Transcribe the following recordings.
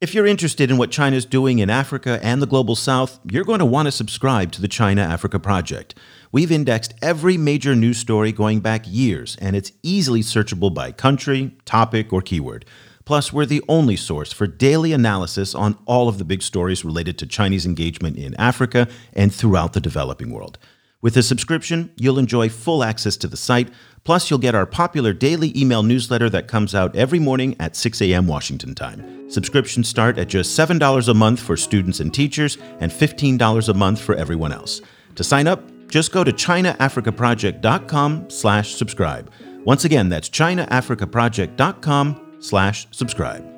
If you're interested in what China's doing in Africa and the global south, you're going to want to subscribe to the China Africa Project. We've indexed every major news story going back years, and it's easily searchable by country, topic, or keyword. Plus, we're the only source for daily analysis on all of the big stories related to Chinese engagement in Africa and throughout the developing world. With a subscription, you'll enjoy full access to the site. Plus, you'll get our popular daily email newsletter that comes out every morning at 6 a.m. Washington time. Subscriptions start at just $7 a month for students and teachers and $15 a month for everyone else. To sign up, just go to chinaafricaproject.com slash subscribe. Once again, that's chinaafricaproject.com slash subscribe.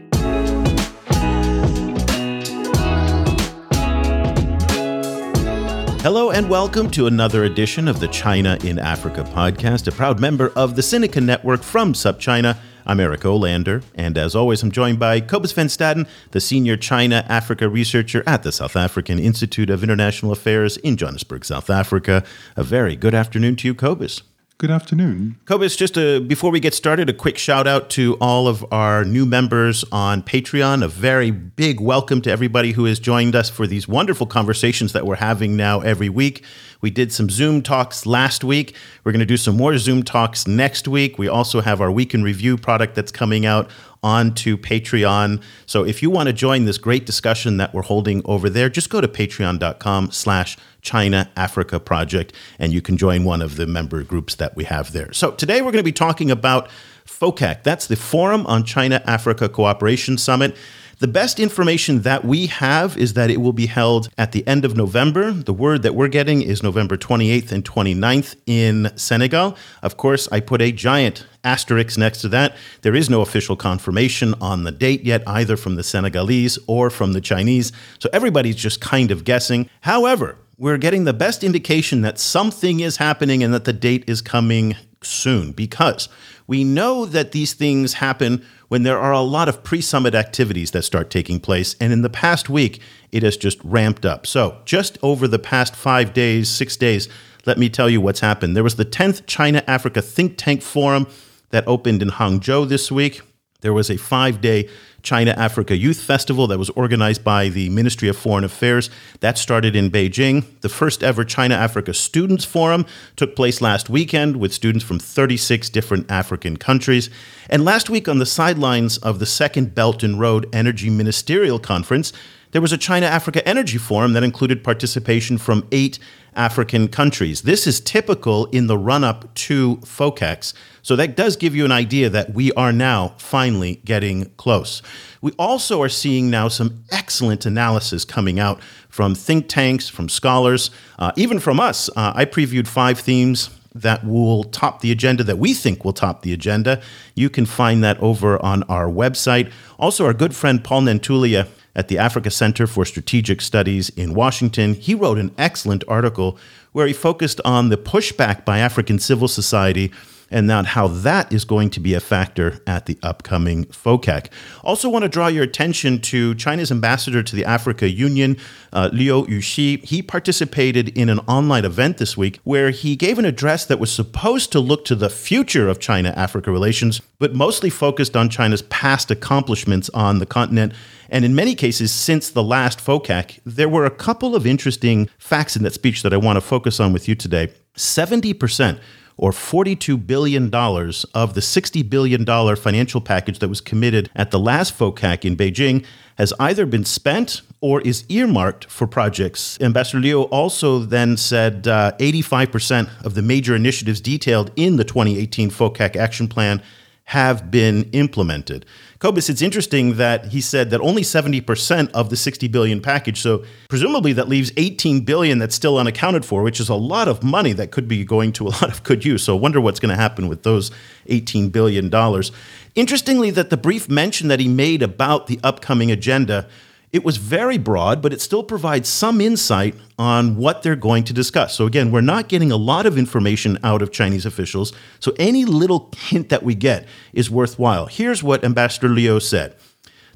Hello and welcome to another edition of the China in Africa podcast, a proud member of the Sinica Network from SupChina. I'm Eric Olander, and as always, I'm joined by Cobus Van Staden, the senior China Africa researcher at the South African Institute of International Affairs in Johannesburg, South Africa. A very good afternoon to you, Cobus. Good afternoon. Cobus, just a, before we get started, a quick shout out to all of our new members on Patreon. A very big welcome to everybody who has joined us for these wonderful conversations that we're having now every week. We did some Zoom talks last week. We're going to do some more Zoom talks next week. We also have our week in review product that's coming out onto Patreon. So if you want to join this great discussion that we're holding over there, just go to patreon.com slash China Africa Project and you can join one of the member groups that we have there. So today we're going to be talking about FOCAC. That's the Forum on China Africa Cooperation Summit. The best information that we have is that it will be held at the end of November. The word that we're getting is November 28th and 29th in Senegal. Of course, I put a giant asterisk next to that. There is no official confirmation on the date yet, either from the Senegalese or from the Chinese. So everybody's just kind of guessing. However, we're getting the best indication that something is happening and that the date is coming soon because we know that these things happen when there are a lot of pre summit activities that start taking place. And in the past week, it has just ramped up. So, just over the past five days, six days, let me tell you what's happened. There was the 10th China Africa Think Tank Forum that opened in Hangzhou this week. There was a five day China Africa Youth Festival that was organized by the Ministry of Foreign Affairs. That started in Beijing. The first ever China Africa Students Forum took place last weekend with students from 36 different African countries. And last week, on the sidelines of the second Belt and Road Energy Ministerial Conference, there was a China Africa Energy Forum that included participation from eight African countries. This is typical in the run up to FOCACs. So that does give you an idea that we are now finally getting close. We also are seeing now some excellent analysis coming out from think tanks, from scholars, uh, even from us. Uh, I previewed five themes that will top the agenda that we think will top the agenda. You can find that over on our website. Also, our good friend Paul Nantulya at the Africa Center for Strategic Studies in Washington. He wrote an excellent article where he focused on the pushback by African civil society and not how that is going to be a factor at the upcoming FOCAC. Also, want to draw your attention to China's ambassador to the Africa Union, uh, Liu Yuxi. He participated in an online event this week where he gave an address that was supposed to look to the future of China Africa relations, but mostly focused on China's past accomplishments on the continent. And in many cases, since the last FOCAC, there were a couple of interesting facts in that speech that I want to focus on with you today. 70% or $42 billion of the $60 billion financial package that was committed at the last FOCAC in Beijing has either been spent or is earmarked for projects. Ambassador Liu also then said uh, 85% of the major initiatives detailed in the 2018 FOCAC action plan have been implemented. Cobus, it's interesting that he said that only 70% of the 60 billion package, so presumably that leaves 18 billion that's still unaccounted for, which is a lot of money that could be going to a lot of good use. So I wonder what's going to happen with those 18 billion dollars. Interestingly that the brief mention that he made about the upcoming agenda It was very broad, but it still provides some insight on what they're going to discuss. So, again, we're not getting a lot of information out of Chinese officials. So, any little hint that we get is worthwhile. Here's what Ambassador Liu said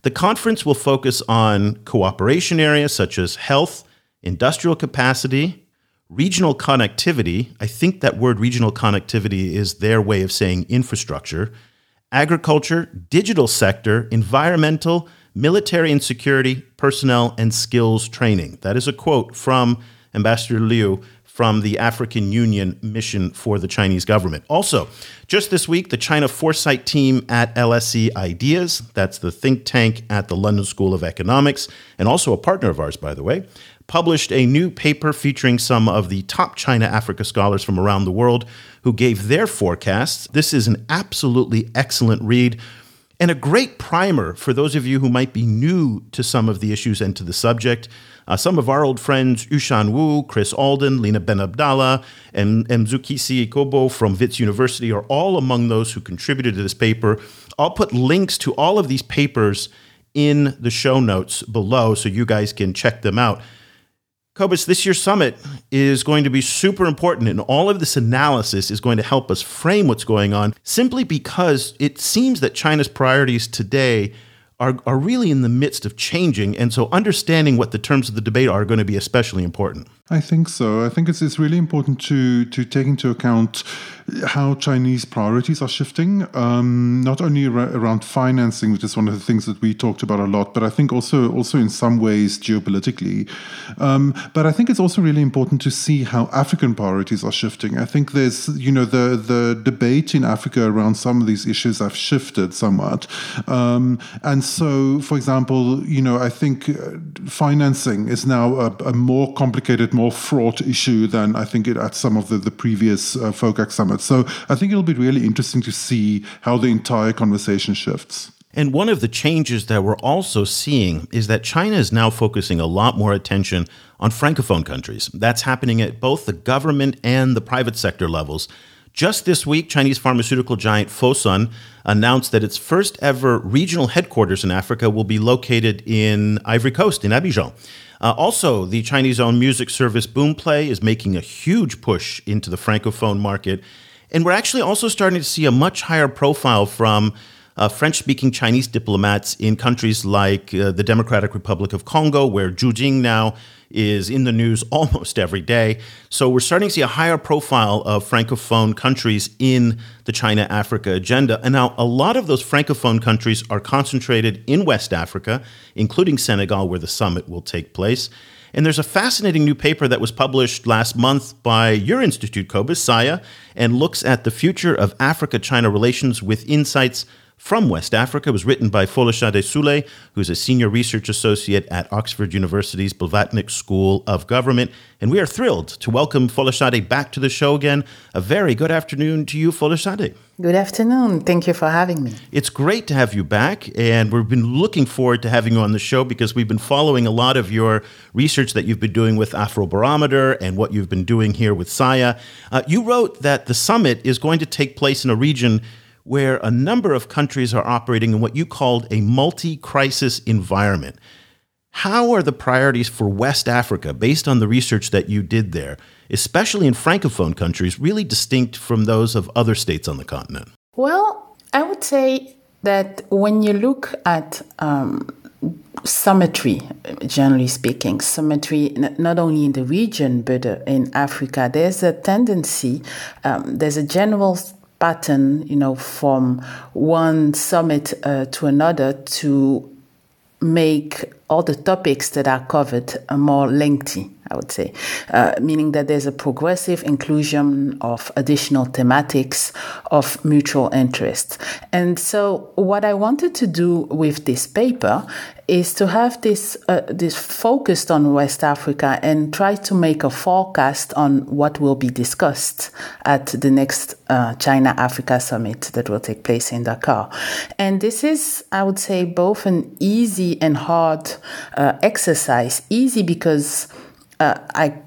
The conference will focus on cooperation areas such as health, industrial capacity, regional connectivity. I think that word regional connectivity is their way of saying infrastructure, agriculture, digital sector, environmental, military and security, personnel, and skills training. That is a quote from Ambassador Liu from the African Union mission for the Chinese government. Also, just this week, the China Foresight team at LSE Ideas, that's the think tank at the London School of Economics, and also a partner of ours, by the way, published a new paper featuring some of the top China Africa scholars from around the world who gave their forecasts. This is an absolutely excellent read and a great primer for those of you who might be new to some of the issues and to the subject. Uh, some of our old friends, Yushan Wu, Chris Alden, Lina Benabdallah, and Mzukisi Qobo from Wits University are all among those who contributed to this paper. I'll put links to all of these papers in the show notes below so you guys can check them out. Cobus, this year's summit is going to be super important, and all of this analysis is going to help us frame what's going on simply because it seems that China's priorities today are, are really in the midst of changing. And so understanding what the terms of the debate are going to be especially important. I think so. I think it's, it's really important to, to take into account how Chinese priorities are shifting, um, not only ar- around financing, which is one of the things that we talked about a lot, but I think also also in some ways geopolitically. Um, but I think it's also really important to see how African priorities are shifting. I think there's you know the the debate in Africa around some of these issues have shifted somewhat, um, and so for example, you know I think uh, financing is now a, a more complicated more fraught issue than I think it at some of the, the previous uh, FOCAC summits. So I think it'll be really interesting to see how the entire conversation shifts. And one of the changes that we're also seeing is that China is now focusing a lot more attention on Francophone countries. That's happening at both the government and the private sector levels. Just this week, Chinese pharmaceutical giant Fosun announced that its first ever regional headquarters in Africa will be located in Ivory Coast, in Abidjan. Uh, also, the Chinese owned music service Boomplay is making a huge push into the Francophone market. And we're actually also starting to see a much higher profile from uh, French speaking Chinese diplomats in countries like uh, the Democratic Republic of Congo, where Zhu Jing now is in the news almost every day. So we're starting to see a higher profile of Francophone countries in the China Africa agenda. And now a lot of those Francophone countries are concentrated in West Africa, including Senegal, where the summit will take place. And there's a fascinating new paper that was published last month by your institute, Cobus, SAIIA, and looks at the future of Africa China relations with insights from West Africa. It was written by Folashade Soulé, who's a senior research associate at Oxford University's Blavatnik School of Government. And we are thrilled to welcome Folashade back to the show again. A very good afternoon to you, Folashade. Good afternoon. Thank you for having me. It's great to have you back, and we've been looking forward to having you on the show because we've been following a lot of your research that you've been doing with Afrobarometer and what you've been doing here with SAIIA. Uh, you wrote that the summit is going to take place in a region where a number of countries are operating in what you called a multi crisis environment. How are the priorities for West Africa, based on the research that you did there, especially in Francophone countries, really distinct from those of other states on the continent? Well, I would say that when you look at um, summitry, generally speaking, summitry not only in the region but uh, in Africa, there's a tendency, um, there's a general pattern, you know, from one summit uh, to another to make all the topics that are covered are more lengthy, I would say, uh, meaning that there's a progressive inclusion of additional thematics of mutual interest. And so, what I wanted to do with this paper is to have this uh, this focused on West Africa and try to make a forecast on what will be discussed at the next uh, China Africa summit that will take place in Dakar. And this is, I would say, both an easy and hard uh, exercise. Easy because uh, I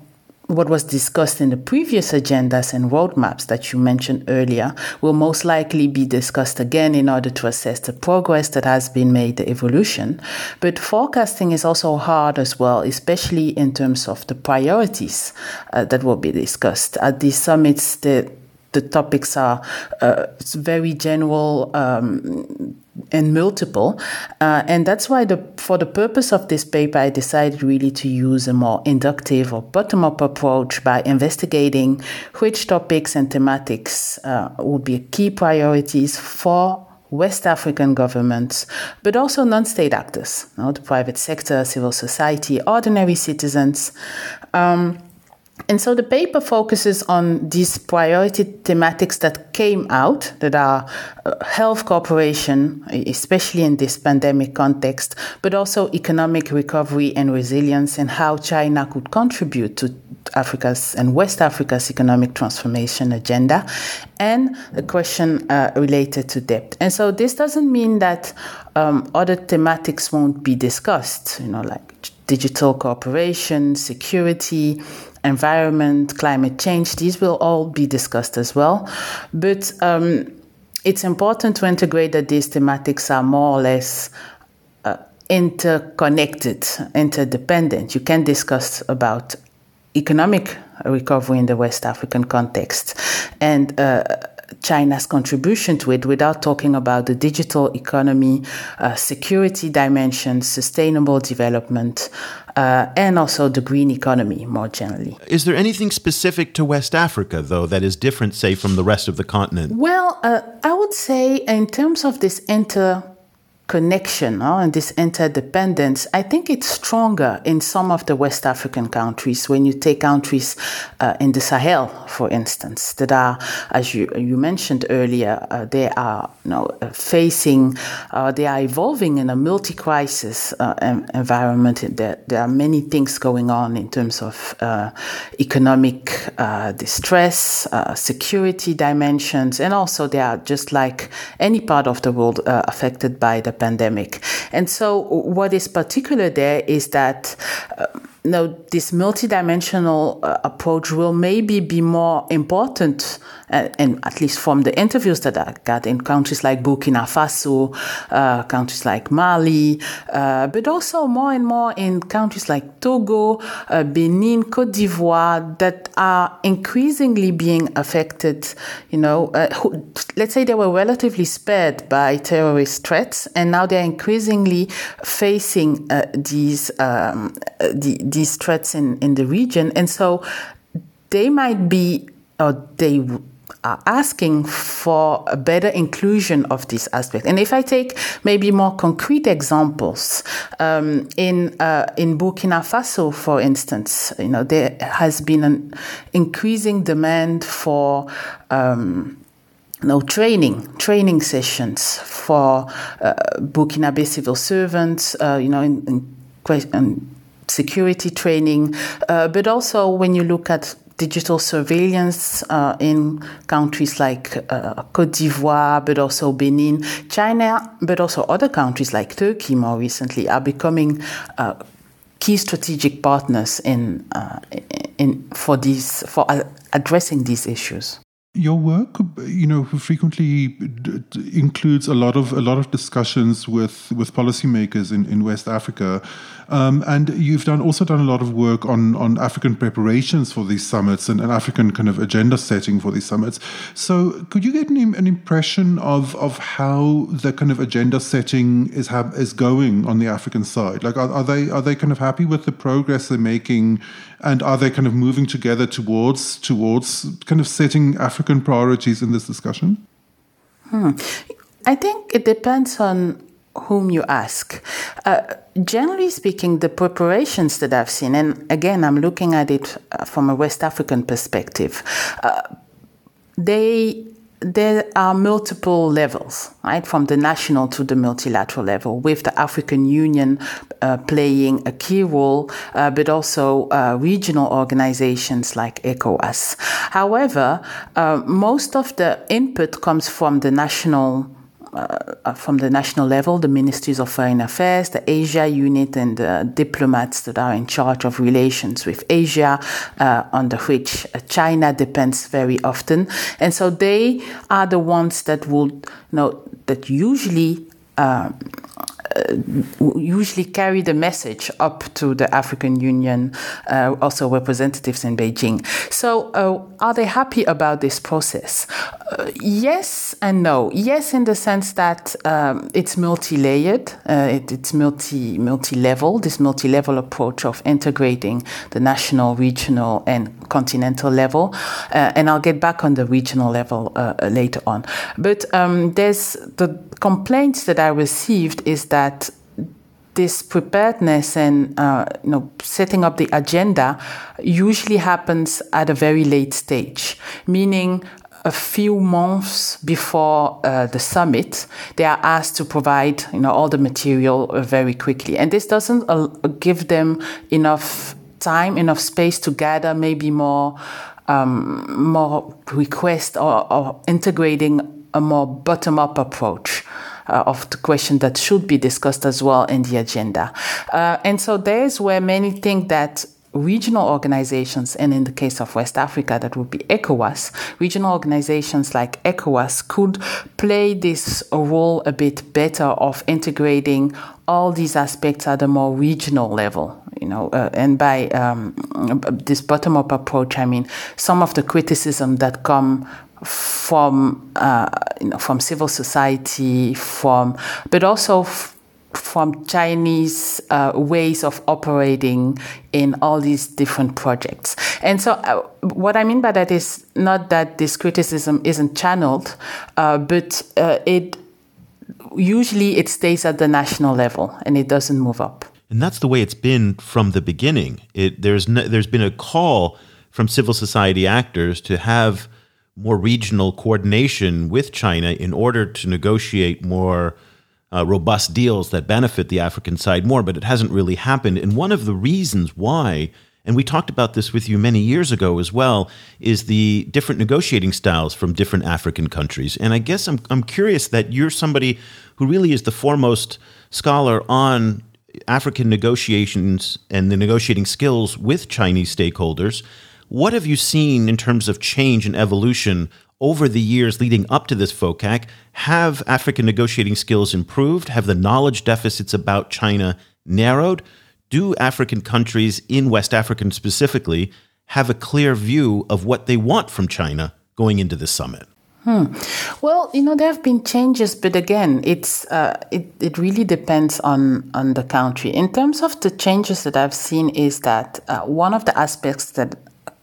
what was discussed in the previous agendas and roadmaps that you mentioned earlier will most likely be discussed again in order to assess the progress that has been made, the evolution. But forecasting is also hard as well, especially in terms of the priorities uh, that will be discussed. At these summits, the the topics are uh, very general um, and multiple. Uh, and that's why, the, for the purpose of this paper, I decided really to use a more inductive or bottom up approach by investigating which topics and thematics uh, would be key priorities for West African governments, but also non state actors, you know, the private sector, civil society, ordinary citizens. Um, and so the paper focuses on these priority thematics that came out that are uh, health cooperation, especially in this pandemic context, but also economic recovery and resilience and how China could contribute to Africa's and West Africa's economic transformation agenda, and the question uh, related to debt. And so this doesn't mean that um, other thematics won't be discussed, you know, like digital cooperation, security, environment, climate change, these will all be discussed as well. But um, it's important to integrate that these thematics are more or less uh, interconnected, interdependent. You can discuss about economic recovery in the West African context and uh, China's contribution to it without talking about the digital economy, uh, security dimensions, sustainable development, uh, and also the green economy more generally. Is there anything specific to West Africa, though, that is different, say, from the rest of the continent? Well, uh, I would say in terms of this inter connection uh, and this interdependence, I think it's stronger in some of the West African countries. When you take countries uh, in the Sahel, for instance, that are, as you you mentioned earlier, uh, they are you know, uh, facing, uh, they are evolving in a multi-crisis uh, environment. There, there are many things going on in terms of economic distress, security dimensions, and also they are just like any part of the world affected by the pandemic. And so, what is particular there is that. Uh, no, this multidimensional uh, approach will maybe be more important uh, and at least from the interviews that I got in countries like Burkina Faso, uh, countries like Mali, uh, but also more and more in countries like Togo, uh, Benin, Cote d'Ivoire, that are increasingly being affected. You know, uh, who, let's say they were relatively spared by terrorist threats, and now they're increasingly facing these um, the, these threats in, in the region, and so they might be or they are asking for a better inclusion of this aspect. And if I take maybe more concrete examples, um, in uh, in Burkina Faso, for instance, you know there has been an increasing demand for um, no training training sessions for uh, Burkinabe civil servants, uh, you know, in, in, in security training, uh, but also when you look at digital surveillance uh, in countries like uh, Cote d'Ivoire, but also Benin, China, but also other countries like Turkey more recently are becoming uh, key strategic partners in, uh, in for these for addressing these issues your work you know frequently includes a lot of a lot of discussions with with policymakers in, in West Africa. Um, and you've done also done a lot of work on on African preparations for these summits and, an African kind of agenda setting for these summits. So could you get an, an impression of of how the kind of agenda setting is ha- is going on the African side? Like are, are they are they kind of happy with the progress they're making and are they kind of moving together towards towards kind of setting African priorities in this discussion? Hmm. I think it depends on whom you ask. Uh, generally speaking, the preparations that I've seen, and again, I'm looking at it uh, from a West African perspective, uh, they there are multiple levels, right, from the national to the multilateral level, with the African Union uh, playing a key role, uh, but also uh, regional organizations like ECOWAS. However, uh, most of the input comes from the national uh, from the national level, the ministries of foreign affairs, the Asia unit, and the diplomats that are in charge of relations with Asia, uh, under which uh, China depends very often. And so they are the ones that would, you know, that usually uh, usually carry the message up to the African Union, uh, also representatives in Beijing. So, uh, are they happy about this process? Uh, yes and no. Yes, in the sense that um, it's multi-layered, uh, it, it's multi multi-level. This multi-level approach of integrating the national, regional, and continental level. Uh, and I'll get back on the regional level later on. But um, there's the complaints that I received is that this preparedness and uh, you know setting up the agenda usually happens at a very late stage, meaning a few months before uh, the summit, they are asked to provide you know all the material uh, very quickly, and this doesn't uh, give them enough time, enough space to gather maybe more um, more requests or, or integrating a more bottom up approach uh, of the question that should be discussed as well in the agenda. Uh, and so there's where many think that regional organizations, and in the case of West Africa, that would be ECOWAS, regional organizations like ECOWAS could play this role a bit better of integrating all these aspects at a more regional level. You know, uh, and by um, this bottom-up approach, I mean some of the criticism that come from uh, you know, from civil society, from but also f- from Chinese uh, ways of operating in all these different projects. And so, uh, what I mean by that is not that this criticism isn't channeled, uh, but uh, it usually it stays at the national level and it doesn't move up. And that's the way it's been from the beginning. It, there's no, there's been a call from civil society actors to have more regional coordination with China in order to negotiate more uh, robust deals that benefit the African side more, but it hasn't really happened. And one of the reasons why, and we talked about this with you many years ago as well, is the different negotiating styles from different African countries. And I guess I'm, I'm curious that you're somebody who really is the foremost scholar on African negotiations and the negotiating skills with Chinese stakeholders. What have you seen in terms of change and evolution over the years leading up to this FOCAC? Have African negotiating skills improved? Have the knowledge deficits about China narrowed? Do African countries, in West Africa specifically, have a clear view of what they want from China going into this summit? Hmm. Well, you know there have been changes, but again, it's uh, it it really depends on on the country. In terms of the changes that I've seen, is that uh, one of the aspects that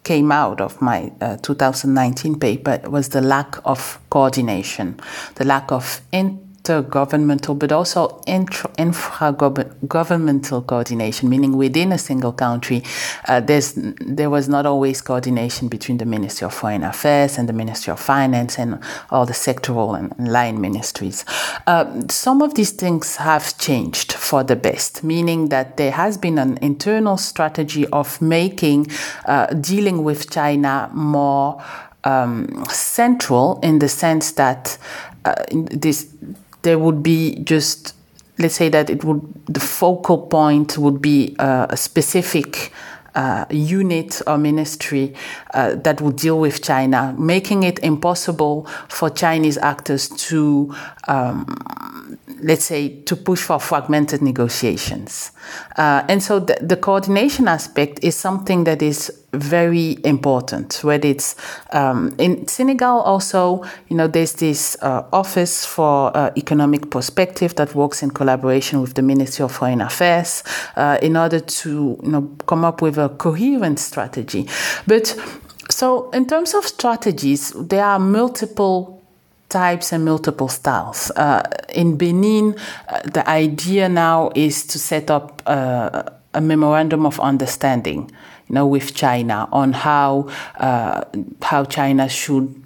came out of my uh, 2019 paper was the lack of coordination, the lack of in- intergovernmental but also infra-governmental coordination, meaning within a single country, uh, there was not always coordination between the Ministry of Foreign Affairs and the Ministry of Finance and all the sectoral and line ministries. Uh, some of these things have changed for the best, meaning that there has been an internal strategy of making uh, dealing with China more um, central in the sense that uh, this there would be just let's say that it would the focal point would be uh, a specific uh, unit or ministry uh, that would deal with China, making it impossible for Chinese actors to, um, let's say, to push for fragmented negotiations. Uh, and so the, the, coordination aspect is something that is very important. Whether it's um, in Senegal, also, you know, there's this uh, office for uh, economic perspective that works in collaboration with the Ministry of Foreign Affairs uh, in order to, you know, come up with a coherent strategy. But so, in terms of strategies, there are multiple types and multiple styles. Uh, in Benin, uh, the idea now is to set up uh, a memorandum of understanding, you know, with China on how uh, how China should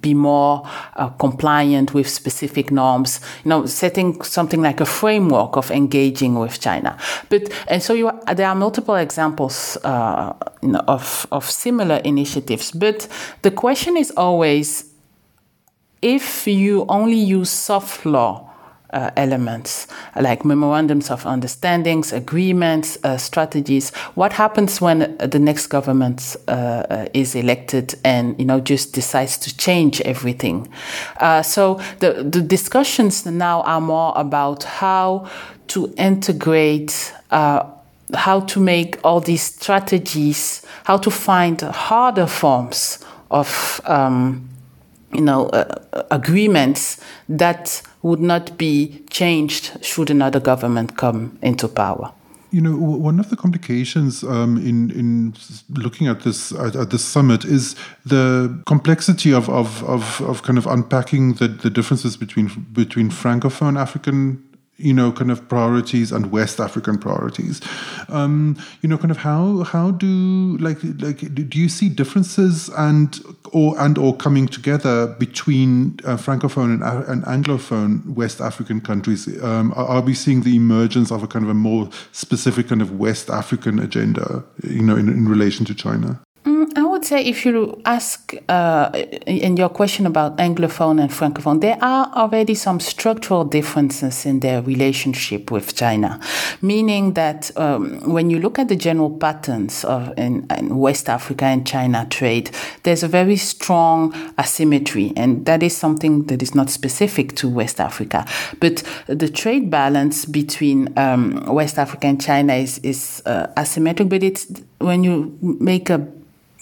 be more uh, compliant with specific norms, you know, setting something like a framework of engaging with China. But and so you, there are multiple examples uh, you know, of of similar initiatives. But the question is always if you only use soft law uh, elements like memorandums of understandings, agreements, uh, strategies. What happens when the next government uh, is elected and you know just decides to change everything? Uh, so the the discussions now are more about how to integrate. Uh, how to make all these strategies, how to find harder forms of um, you know, uh, agreements that would not be changed should another government come into power. You know, one of the complications um, in in looking at this at, at, this summit is the complexity of, of, of, of kind of unpacking the, the differences between between francophone African you know, kind of priorities and West African priorities. Um, you know, kind of how how do like like do you see differences and or and or coming together between uh, francophone and, uh, and, anglophone West African countries? Um, are, are, we seeing the emergence of a kind of a more specific kind of West African agenda? You know, in, in relation to China. I would say if you ask uh, in your question about Anglophone and Francophone, there are already some structural differences in their relationship with China, meaning that um, when you look at the general patterns of in, in, West Africa and China trade, there's a very strong asymmetry, and that is something that is not specific to West Africa. But the trade balance between um, West Africa and China is, is uh, asymmetric, but it's when you make a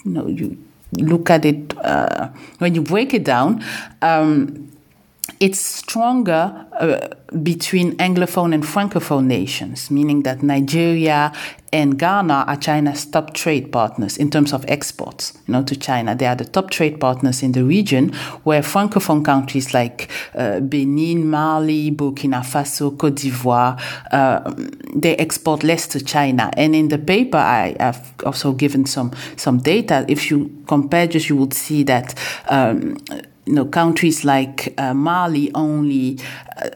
you know, you look at it uh, when you break it down. Um, it's stronger uh, between Anglophone and Francophone nations, meaning that Nigeria and Ghana are China's top trade partners in terms of exports, you know, to China. They are the top trade partners in the region, where Francophone countries like uh, Benin, Mali, Burkina Faso, Cote d'Ivoire, uh, they export less to China. And in the paper, I have also given some some data. If you compare, just you would see that. Um, you know, countries like uh, Mali only. Uh,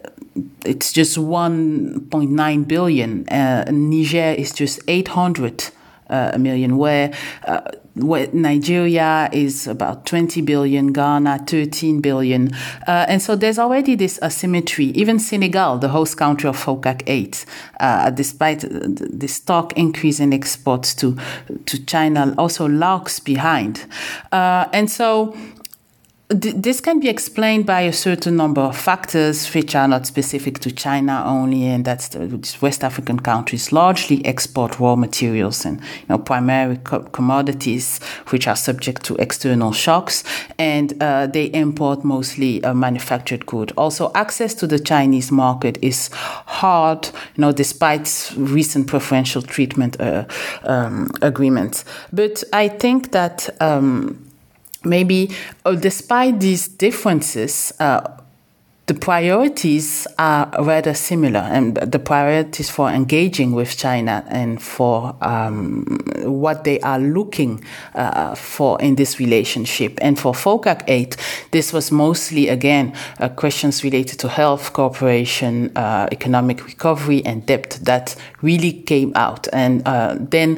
it's just 1.9 billion. Uh, Niger is just 800 uh, million, where, uh, where Nigeria is about 20 billion, Ghana 13 billion. And so there's already this asymmetry. Even Senegal, the host country of FOCAC 8, uh, despite the stock increase in exports to, to China, also lags behind. and so this can be explained by a certain number of factors which are not specific to China only, and that's the West African countries largely export raw materials and you know, primary co- commodities which are subject to external shocks, and uh, they import mostly uh, manufactured goods. Also, access to the Chinese market is hard, you know, despite recent preferential treatment uh, um, agreements. But I think that. Um, maybe uh, despite these differences, uh, the priorities are rather similar, and the priorities for engaging with China and for um, what they are looking uh, for in this relationship. And for FOCAC 8, this was mostly, again, uh, questions related to health, cooperation, uh, economic recovery, and debt that really came out. And uh, then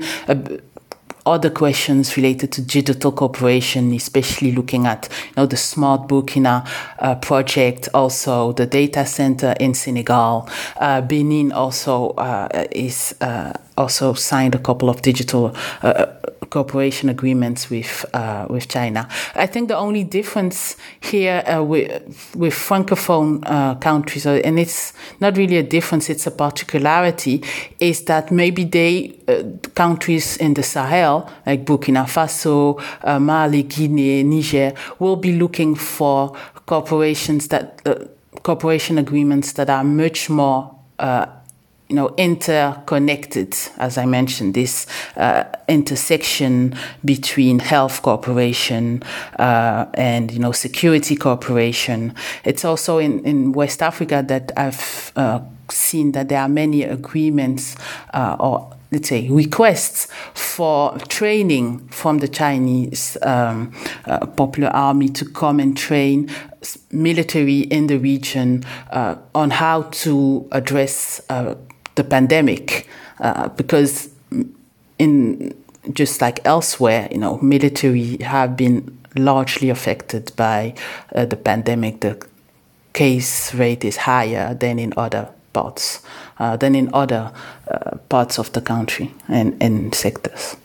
other questions related to digital cooperation, especially looking at you know the Smart Burkina uh, project, also the data center in Senegal. Uh, Benin also uh, is uh, also signed a couple of digital uh, cooperation agreements with uh, with China. I think the only difference here uh, with with francophone uh, countries, uh, and it's not really a difference; it's a particularity, is that maybe they uh, countries in the Sahel like Burkina Faso, uh, Mali, Guinea, Niger will be looking for corporations that cooperation agreements that are much more you know, interconnected, as I mentioned, this uh, intersection between health cooperation uh, and, you know, security cooperation. It's also in, in West Africa that I've uh, seen that there are many agreements uh, or let's say requests for training from the Chinese um, uh, Popular Army to come and train military in the region uh, on how to address the pandemic uh, because in just like elsewhere, you know, military have been largely affected by uh, the pandemic. The case rate is higher than in other parts, uh, than in other uh, parts of the country and, and sectors.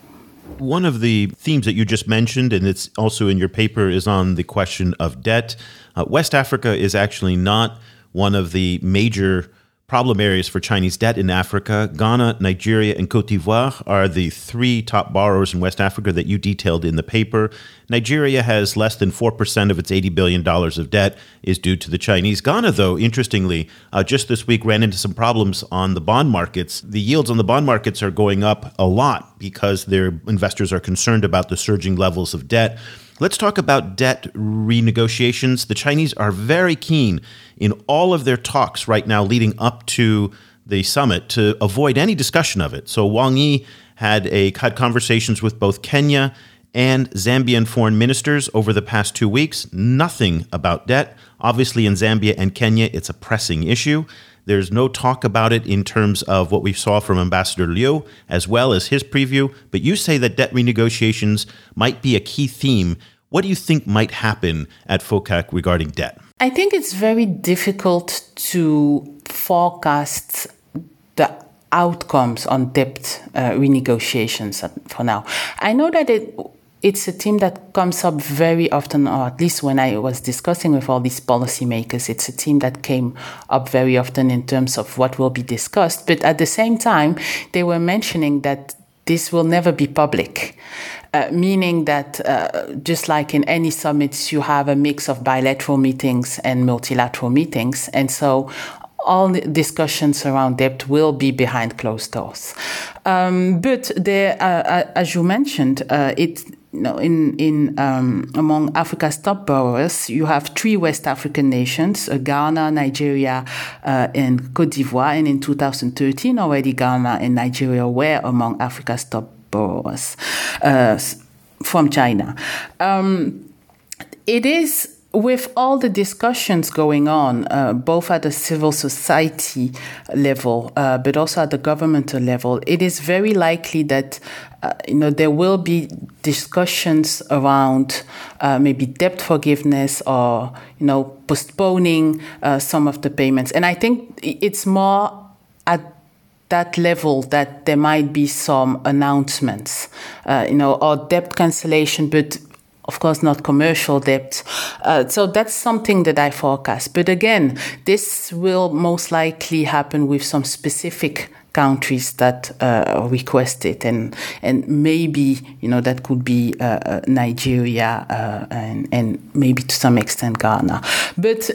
One of the themes that you just mentioned, and it's also in your paper, is on the question of debt. Uh, West Africa is actually not one of the major problem areas for Chinese debt in Africa. Ghana, Nigeria, and Cote d'Ivoire are the three top borrowers in West Africa that you detailed in the paper. Nigeria has less than 4% of its $80 billion of debt is due to the Chinese. Ghana, though, interestingly, uh, just this week ran into some problems on the bond markets. The yields on the bond markets are going up a lot because their investors are concerned about the surging levels of debt. Let's talk about debt renegotiations. The Chinese are very keen in all of their talks right now leading up to the summit to avoid any discussion of it. So Wang Yi had a had conversations with both Kenya and Zambian foreign ministers over the past two weeks. Nothing about debt. Obviously, in Zambia and Kenya, it's a pressing issue. There's no talk about it in terms of what we saw from Ambassador Liu, as well as his preview. But you say that debt renegotiations might be a key theme. What do you think might happen at FOCAC regarding debt? I think it's very difficult to forecast the outcomes on debt uh, renegotiations for now. I know that it it's a theme that comes up very often, or at least when I was discussing with all these policymakers, it's a theme that came up very often in terms of what will be discussed. But at the same time, they were mentioning that this will never be public. Uh, meaning that uh, just like in any summits, you have a mix of bilateral meetings and multilateral meetings. And so all discussions around debt will be behind closed doors. Um, but there, uh, uh as you mentioned, uh, it in in um, among Africa's top borrowers, you have three West African nations: uh, Ghana, Nigeria, uh, and Cote d'Ivoire. And in 2013, already Ghana and Nigeria were among Africa's top uh, from China. Um, it is with all the discussions going on, uh, both at the civil society level, uh, but also at the governmental level, it is very likely that uh, you know there will be discussions around uh, maybe debt forgiveness or you know postponing uh, some of the payments. And I think it's more at that level that there might be some announcements, uh, you know, or debt cancellation, but of course, not commercial debt. Uh, so that's something that I forecast. But again, this will most likely happen with some specific countries that uh, request it, and and maybe you know that could be uh, uh Nigeria uh, and and maybe to some extent Ghana. But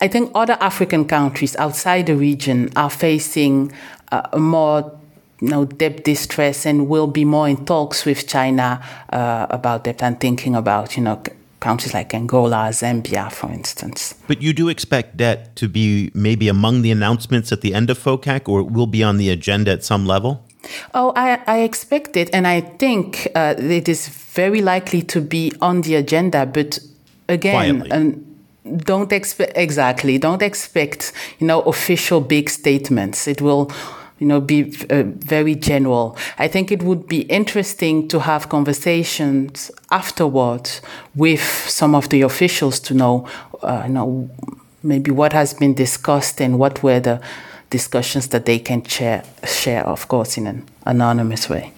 I think other African countries outside the region are facing uh, a more you know, debt distress and will be more in talks with China uh, about debt and thinking about, you know, countries like Angola, Zambia, for instance. But you do expect debt to be maybe among the announcements at the end of FOCAC or will be on the agenda at some level? Oh, I, I expect it, and I think uh, it is very likely to be on the agenda. But again, don't expect exactly. Don't expect you know official big statements. It will you know, be uh, very general. I think it would be interesting to have conversations afterwards with some of the officials to know, uh, you know, maybe what has been discussed and what were the discussions that they can share, share of course, in an anonymous way.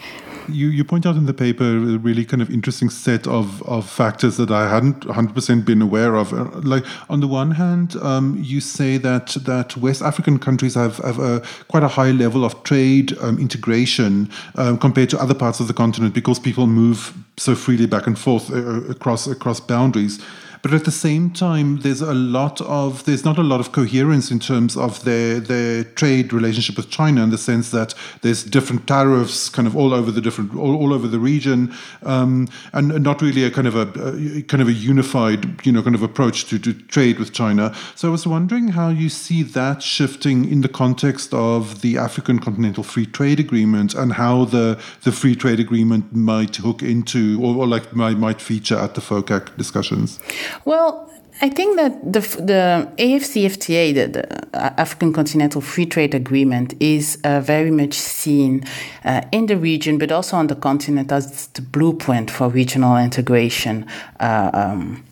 You, you point out in the paper a really kind of interesting set of, of factors that I hadn't 100% been aware of. Uh, like, on the one hand, um, you say that that West African countries have, have a, quite a high level of trade um, integration um, compared to other parts of the continent because people move so freely back and forth uh, across across boundaries. But at the same time, there's a lot of there's not a lot of coherence in terms of their their trade relationship with China in the sense that there's different tariffs kind of all over the different all, all over the region, um, and not really a kind of a, a, kind of a unified you know kind of approach to, to trade with China. So I was wondering how you see that shifting in the context of the African Continental Free Trade Agreement and how the the free trade agreement might hook into or, or like might, might feature at the FOCAC discussions. Well, I think that the the AFCFTA, the, the African Continental Free Trade Agreement, is uh, very much seen uh, in the region, but also on the continent as the blueprint for regional integration. Uh, um,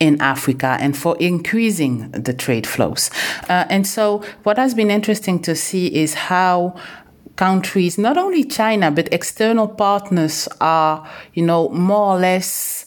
in Africa and for increasing the trade flows. Uh, and so, what has been interesting to see is how countries, not only China, but external partners are, you know, more or less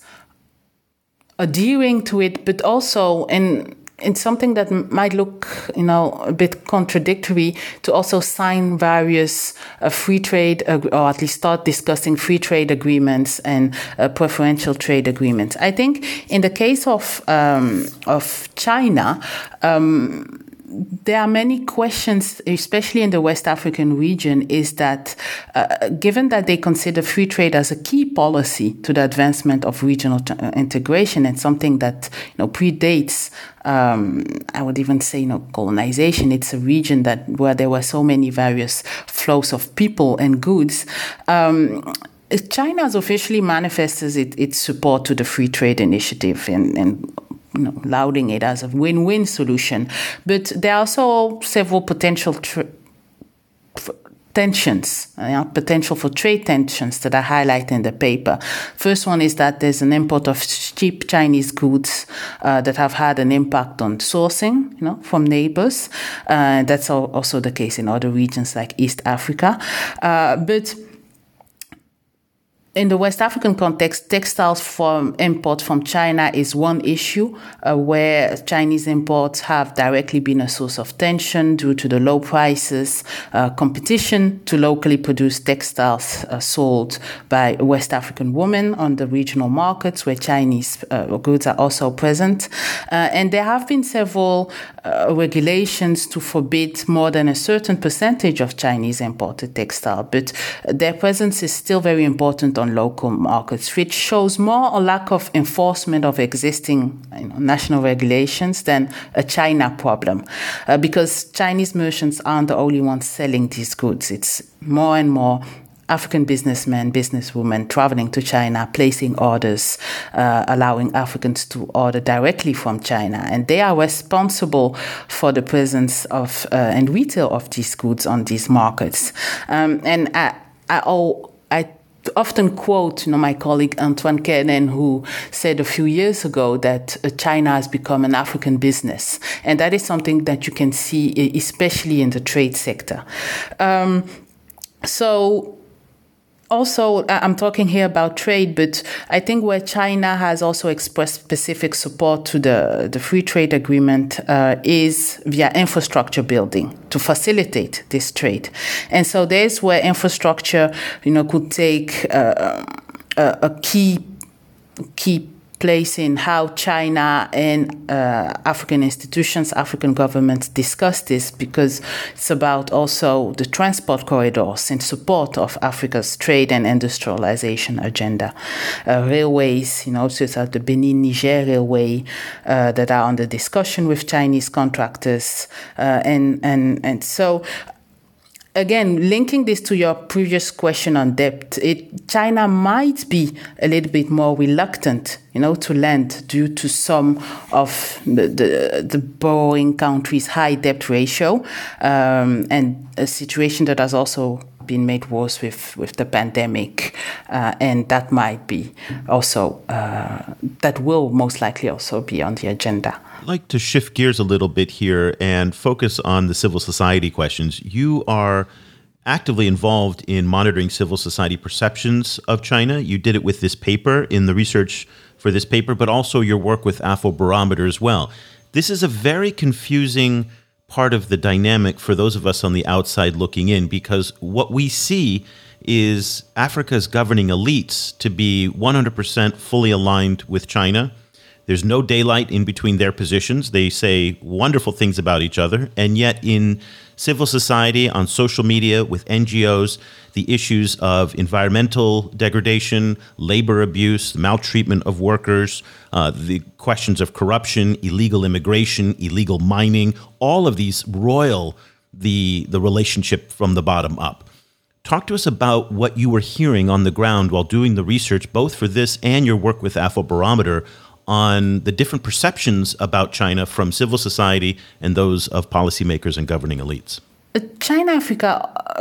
adhering to it, but also in in something that might look, you know, a bit contradictory to also sign various uh, free trade or at least start discussing free trade agreements and uh, preferential trade agreements. I think in the case of um, of China. Um, there are many questions, especially in the West African region, is that uh, given that they consider free trade as a key policy to the advancement of regional t- uh, integration and something that you know predates, um, I would even say, you know, colonization. It's a region that where there were so many various flows of people and goods. Um, China has officially manifested it, its support to the free trade initiative and, and you know, lauding it as a win-win solution. But there are also several potential tensions, you potential for trade tensions that I highlight in the paper. First one is that there's an import of cheap Chinese goods uh, that have had an impact on sourcing, you know, from neighbors. Uh, that's also the case in other regions like East Africa. Uh, but in the West African context, textiles from import from China is one issue uh, where Chinese imports have directly been a source of tension due to the low prices, uh, competition to locally produced textiles uh, sold by West African women on the regional markets where Chinese uh, goods are also present. Uh, and there have been several uh, regulations to forbid more than a certain percentage of Chinese imported textile, but their presence is still very important on local markets, which shows more a lack of enforcement of existing you know, national regulations than a China problem. Uh, because Chinese merchants aren't the only ones selling these goods. It's more and more African businessmen, businesswomen traveling to China, placing orders, uh, allowing Africans to order directly from China. And they are responsible for the presence of uh, and retail of these goods on these markets. Um, and I, I, I often quote you know, my colleague Antoine Kernen, who said a few years ago that uh, China has become an African business. And that is something that you can see, especially in the trade sector. Um, so also, I'm talking here about trade, but I think where China has also expressed specific support to the, the free trade agreement uh, is via infrastructure building to facilitate this trade. And so there's where infrastructure, you know, could take uh, a, a key key place in how China and uh, African institutions, African governments discuss this because it's about also the transport corridors in support of Africa's trade and industrialization agenda. Uh, railways, you know, such as the Benin Niger Railway uh, that are under discussion with Chinese contractors. Uh, and, and, and so again, linking this to your previous question on debt, it, China might be a little bit more reluctant, you know, to lend due to some of the, the, the borrowing countries' high debt ratio um, and a situation that has also been made worse with, with the pandemic, uh, and that might be also, uh, that will most likely also be on the agenda. I'd like to shift gears a little bit here and focus on the civil society questions. You are actively involved in monitoring civil society perceptions of China. You did it with this paper in the research for this paper, but also your work with Afrobarometer as well. This is a very confusing part of the dynamic for those of us on the outside looking in because what we see is Africa's governing elites to be 100% fully aligned with China. There's no daylight in between their positions. They say wonderful things about each other. And yet, in civil society, on social media, with NGOs, the issues of environmental degradation, labor abuse, maltreatment of workers, uh, the questions of corruption, illegal immigration, illegal mining, all of these roil the, the relationship from the bottom up. Talk to us about what you were hearing on the ground while doing the research, both for this and your work with Afrobarometer, on the different perceptions about China from civil society and those of policymakers and governing elites? China Africa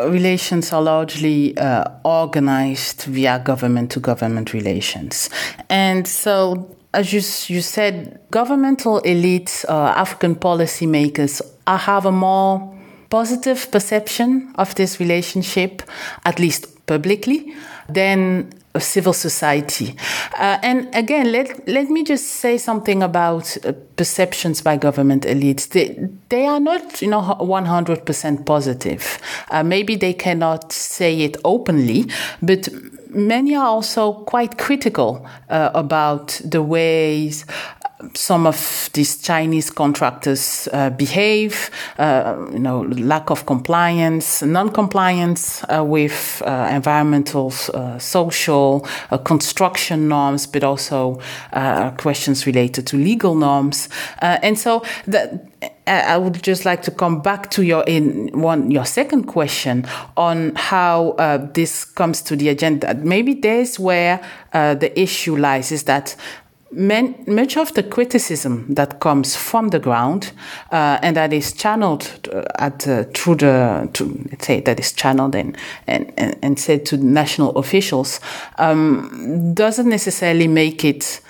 relations are largely uh, organized via government to government relations. And so, as you, you said, governmental elites, uh, African policymakers uh, have a more positive perception of this relationship, at least publicly, than civil society. Uh, and again, let, let me just say something about uh, perceptions by government elites. They, they are not, you know, 100% positive. Uh, maybe they cannot say it openly, but many are also quite critical uh, about the ways some of these Chinese contractors uh, behave, uh, you know, lack of compliance, non-compliance uh, with uh, environmental, uh, social, uh, construction norms, but also questions related to legal norms. and so that I would just like to come back to your in one your second question on how this comes to the agenda. Maybe there's where the issue lies is that Man, much of the criticism that comes from the ground uh, and that is channeled uh, at uh, through the to, let's say that is channeled and and, and said to national officials um, doesn't necessarily make it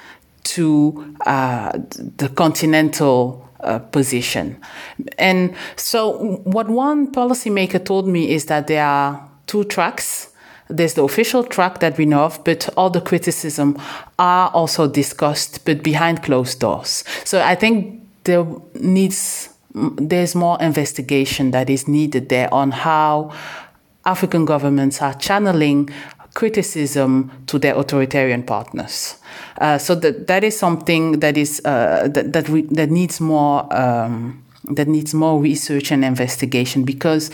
to uh, the continental uh, position. And so, what one policymaker told me is that there are two tracks there's the official track that we know of, but all the criticism are also discussed, but behind closed doors. So I think there needs there's more investigation that is needed there on how African governments are channeling criticism to their authoritarian partners. Uh, so that that is something that is uh, that that, we, that needs more. Um, that needs more research and investigation because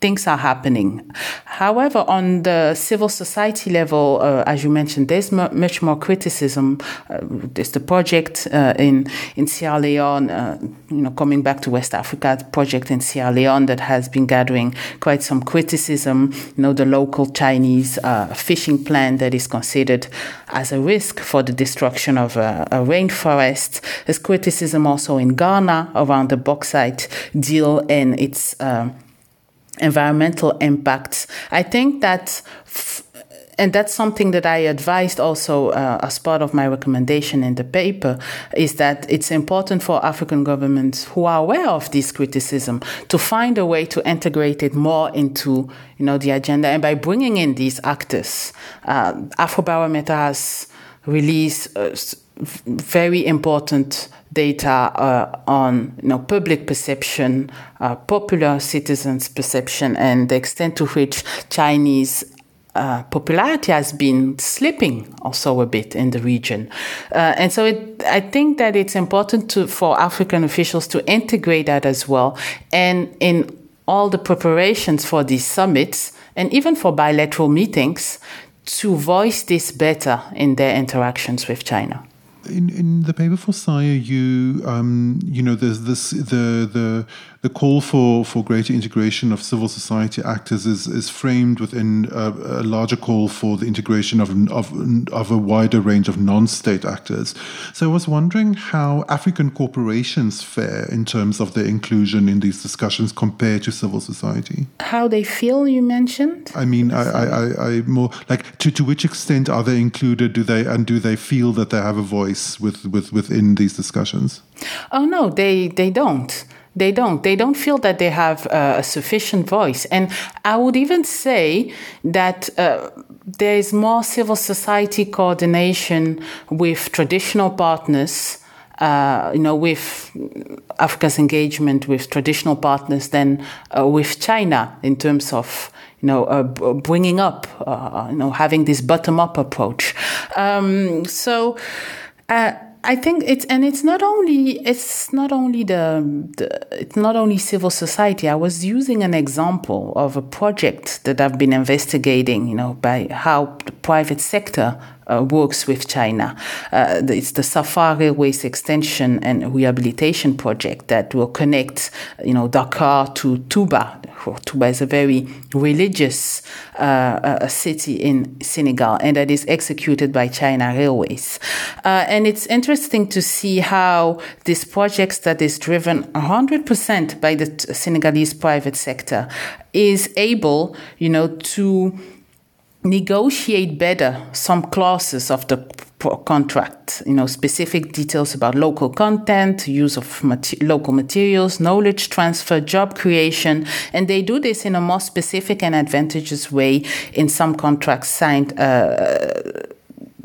things are happening. However, on the civil society level, uh, as you mentioned, there's much more criticism. Uh, there's the project uh, in in Sierra Leone, uh, you know, coming back to West Africa, project in Sierra Leone that has been gathering quite some criticism. You know, the local Chinese uh, fishing plan that is considered as a risk for the destruction of a, a rainforest. There's criticism also in Ghana around the bauxite deal and its um, environmental impacts. I think that, and that's something that I advised also uh, as part of my recommendation in the paper, is that it's important for African governments who are aware of this criticism to find a way to integrate it more into, you know, the agenda. And by bringing in these actors, uh, Afrobarometer has released uh, very important data uh, on you know, public perception, uh, popular citizens' perception, and the extent to which Chinese uh, popularity has been slipping also a bit in the region. Uh, and so it, I think that it's important to, for African officials to integrate that as well. And in all the preparations for these summits, and even for bilateral meetings, to voice this better in their interactions with China in, in the paper for SAIIA, you um, you know there's this the the the call for, for greater integration of civil society actors is, is framed within a, a larger call for the integration of, of, of a wider range of non state actors. So I was wondering how African corporations fare in terms of their inclusion in these discussions compared to civil society. How they feel, you mentioned? I mean, I, I, I, I more like to, to which extent are they included? Do they and do they feel that they have a voice with, with within these discussions? Oh no, they they don't. They don't. They don't feel that they have uh, a sufficient voice. And I would even say that uh, there is more civil society coordination with traditional partners. Uh, you know, with Africa's engagement with traditional partners than uh, with China in terms of you know, uh, bringing up, uh, you know, having this bottom-up approach. Um, so. Uh, I think it's and it's not only it's not only the, the, it's not only civil society. I was using an example of a project that I've been investigating, you know, by how the private sector uh, works with China. Uh, it's the Safar Railways Extension and Rehabilitation Project that will connect, you know, Dakar to Touba. Touba is a very religious uh, city in Senegal, and that is executed by China Railways. Uh, and it's interesting to see how this project that is driven 100% by the Senegalese private sector is able, you know, to negotiate better some clauses of the contract, you know, specific details about local content, use of local materials, knowledge transfer, job creation, and they do this in a more specific and advantageous way in some contracts signed. Uh,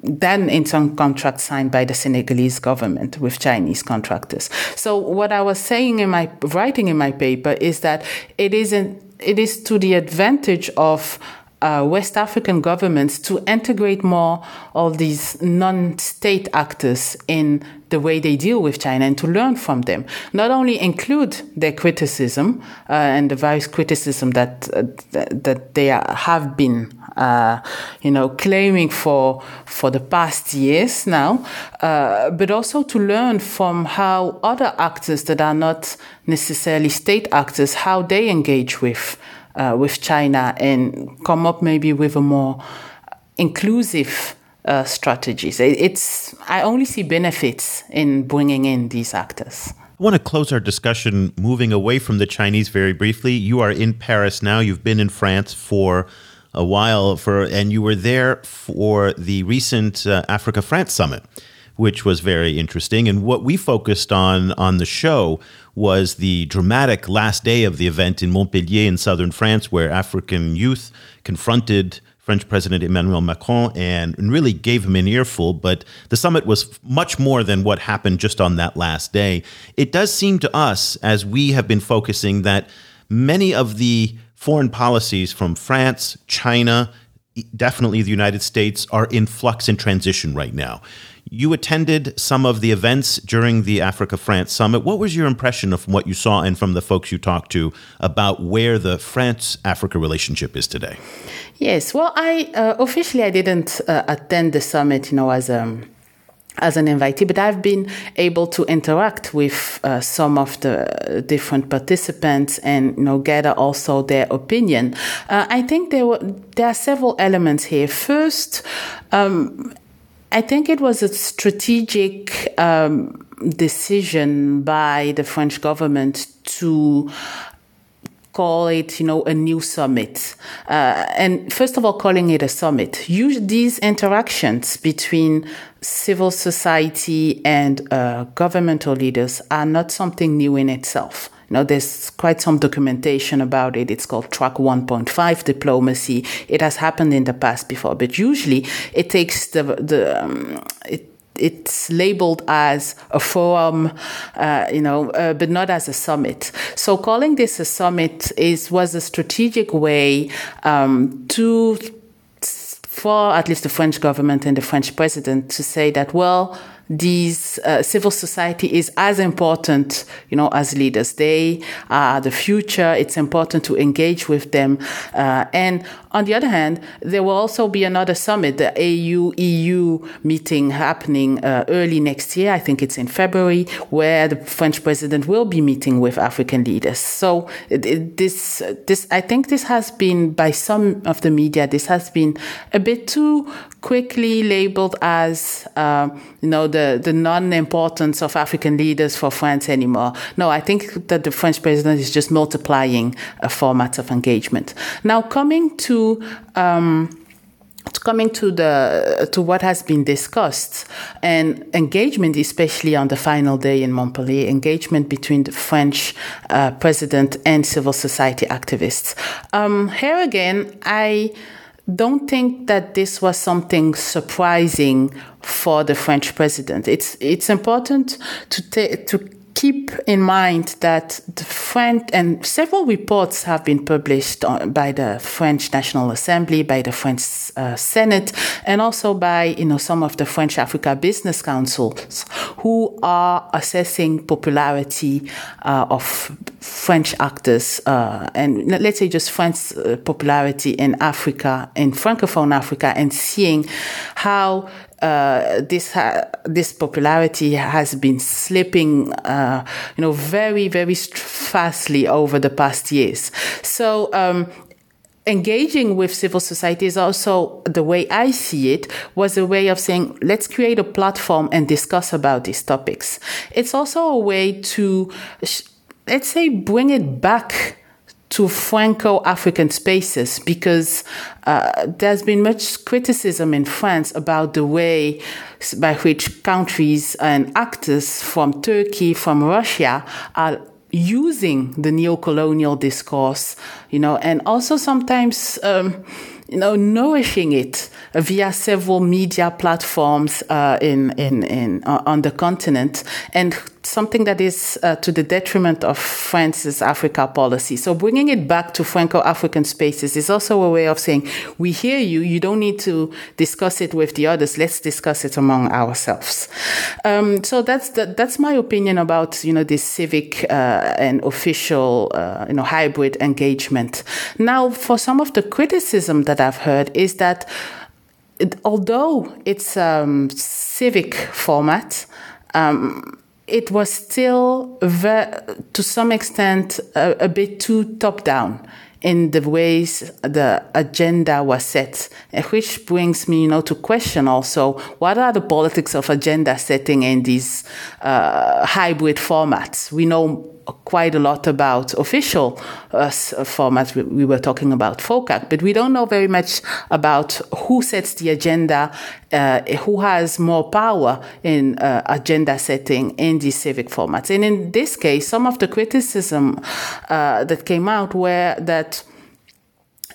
than in some contracts signed by the Senegalese government with Chinese contractors. So what I was saying in my writing in my paper is that it isn't it is to the advantage of uh, West African governments to integrate more of these non-state actors in the way they deal with China and to learn from them. Not only include their criticism uh, and the various criticism that uh, that they have been, uh, you know, claiming for for the past years now, uh, but also to learn from how other actors that are not necessarily state actors how they engage with uh, with China and come up maybe with a more inclusive uh, strategies. It's I only see benefits in bringing in these actors. I want to close our discussion moving away from the Chinese very briefly. You are in Paris now. You've been in France for a while for and you were there for the recent uh, Africa France summit which was very interesting. And what we focused on on the show was the dramatic last day of the event in Montpellier in southern France, where African youth confronted French President Emmanuel Macron and really gave him an earful. But the summit was much more than what happened just on that last day. It does seem to us, as we have been focusing, that many of the foreign policies from France, China, definitely the United States are in flux and transition right now. You attended some of the events during the Africa France summit. What was your impression of what you saw and from the folks you talked to about where the France Africa relationship is today? Yes, well, I uh, officially I didn't uh, attend the summit, you know, as a as an invitee, but I've been able to interact with uh, some of the different participants and you know gather also their opinion. Uh, I think there were there are several elements here. First, um, I think it was a strategic um, decision by the French government to call it, you know, a new summit. Uh, and first of all, calling it a summit. Use these interactions between civil society and uh, governmental leaders are not something new in itself. You know, there's quite some documentation about it. It's called track 1.5 diplomacy. It has happened in the past before, but usually it takes the, the, um, it, it's labeled as a forum, uh, you know, uh, but not as a summit. So calling this a summit is was a strategic way um, to for at least the French government and the French president to say that well these uh, civil society is as important, you know, as leaders. They are the future. It's important to engage with them. Uh, and on the other hand, there will also be another summit, the AU EU meeting happening uh, early next year. I think it's in February, where the French president will be meeting with African leaders. So it, it, this, this, I think this has been by some of the media, this has been a bit too quickly labeled as, uh, you know, the, the non-importance of African leaders for France anymore. No, I think that the French president is just multiplying a format of engagement. Now, coming to um, coming to the to what has been discussed and engagement especially on the final day in montpellier engagement between the french uh, president and civil society activists um, here again i don't think that this was something surprising for the French president. It's it's important to ta- to keep in mind that the French and several reports have been published by the French National Assembly, by the French uh, Senate, and also by you know some of the French Africa Business Councils, who are assessing popularity uh, of French actors uh, and let's say just French uh, popularity in Africa, in Francophone Africa, and seeing how uh, this ha- this popularity has been slipping, uh, you know, very very fastly over the past years. So. Um, engaging with civil society is also the way I see it was a way of saying let's create a platform and discuss about these topics. It's also a way to let's say bring it back to Franco-African spaces because uh, there's been much criticism in France about the way by which countries and actors from Turkey, from Russia are using the neo-colonial discourse, you know, and also sometimes, um, you know, nourishing it via several media platforms uh, in in in uh, on the continent. And something that is uh, to the detriment of France's Africa policy. So bringing it back to Franco-African spaces is also a way of saying, we hear you, you don't need to discuss it with the others, let's discuss it among ourselves. Um, so that's the, that's my opinion about, you know, this civic uh, and official, uh, you know, hybrid engagement. Now, for some of the criticism that I've heard is that it, although it's um, civic format, um, it was still to some extent a, a bit too top down in the ways the agenda was set, which brings me, you know, to question also what are the politics of agenda setting in these uh, hybrid formats? We know quite a lot about official uh, formats. We, we, were talking about FOCAC, but we don't know very much about who sets the agenda, uh, who has more power in uh, agenda setting in these civic formats. And in this case, some of the criticism uh, that came out were that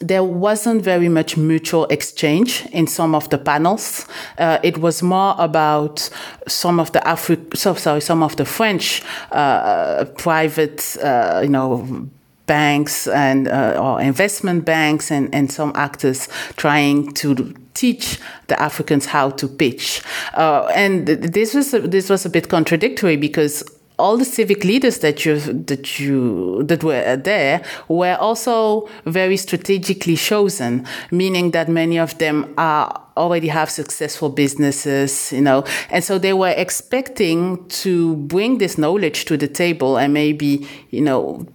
there wasn't very much mutual exchange in some of the panels. Uh, it was more about some of the Afri- so, sorry, some of the French uh, private, uh, you know, banks and uh, or investment banks and, and some actors trying to teach the Africans how to pitch. Uh, and this was a, this was a bit contradictory because all the civic leaders that you that you that were there were also very strategically chosen, meaning that many of them are already have successful businesses, you know, and so they were expecting to bring this knowledge to the table and maybe you know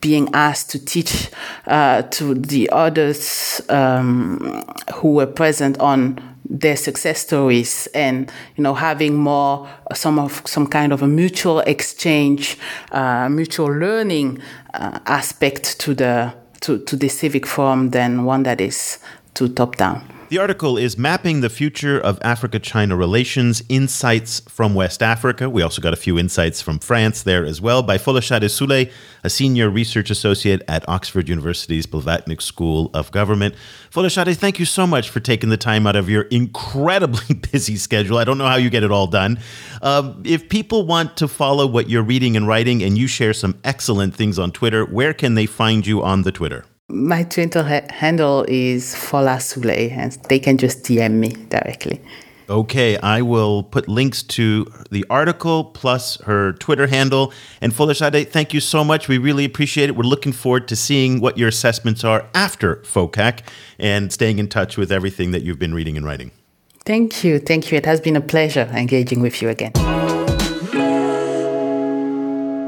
being asked to teach uh, to the others um, who were present on their success stories and you know having more some of some kind of a mutual exchange uh, mutual learning uh, aspect to the to, to the civic forum than one that is too top down the article is Mapping the Future of Africa China Relations Insights from West Africa. We also got a few insights from France there as well by Folashade Soulé, a senior research associate at Oxford University's Blavatnik School of Government. Folashade, thank you so much for taking the time out of your incredibly busy schedule. I don't know how you get it all done. Um, if people want to follow what you're reading and writing, and you share some excellent things on Twitter, where can they find you on the Twitter? My Twitter ha- handle is Fola Soulé, and they can just DM me directly. Okay, I will put links to the article plus her Twitter handle. And Folashade, thank you so much. We really appreciate it. We're looking forward to seeing what your assessments are after FOCAC and staying in touch with everything that you've been reading and writing. Thank you. Thank you. It has been a pleasure engaging with you again.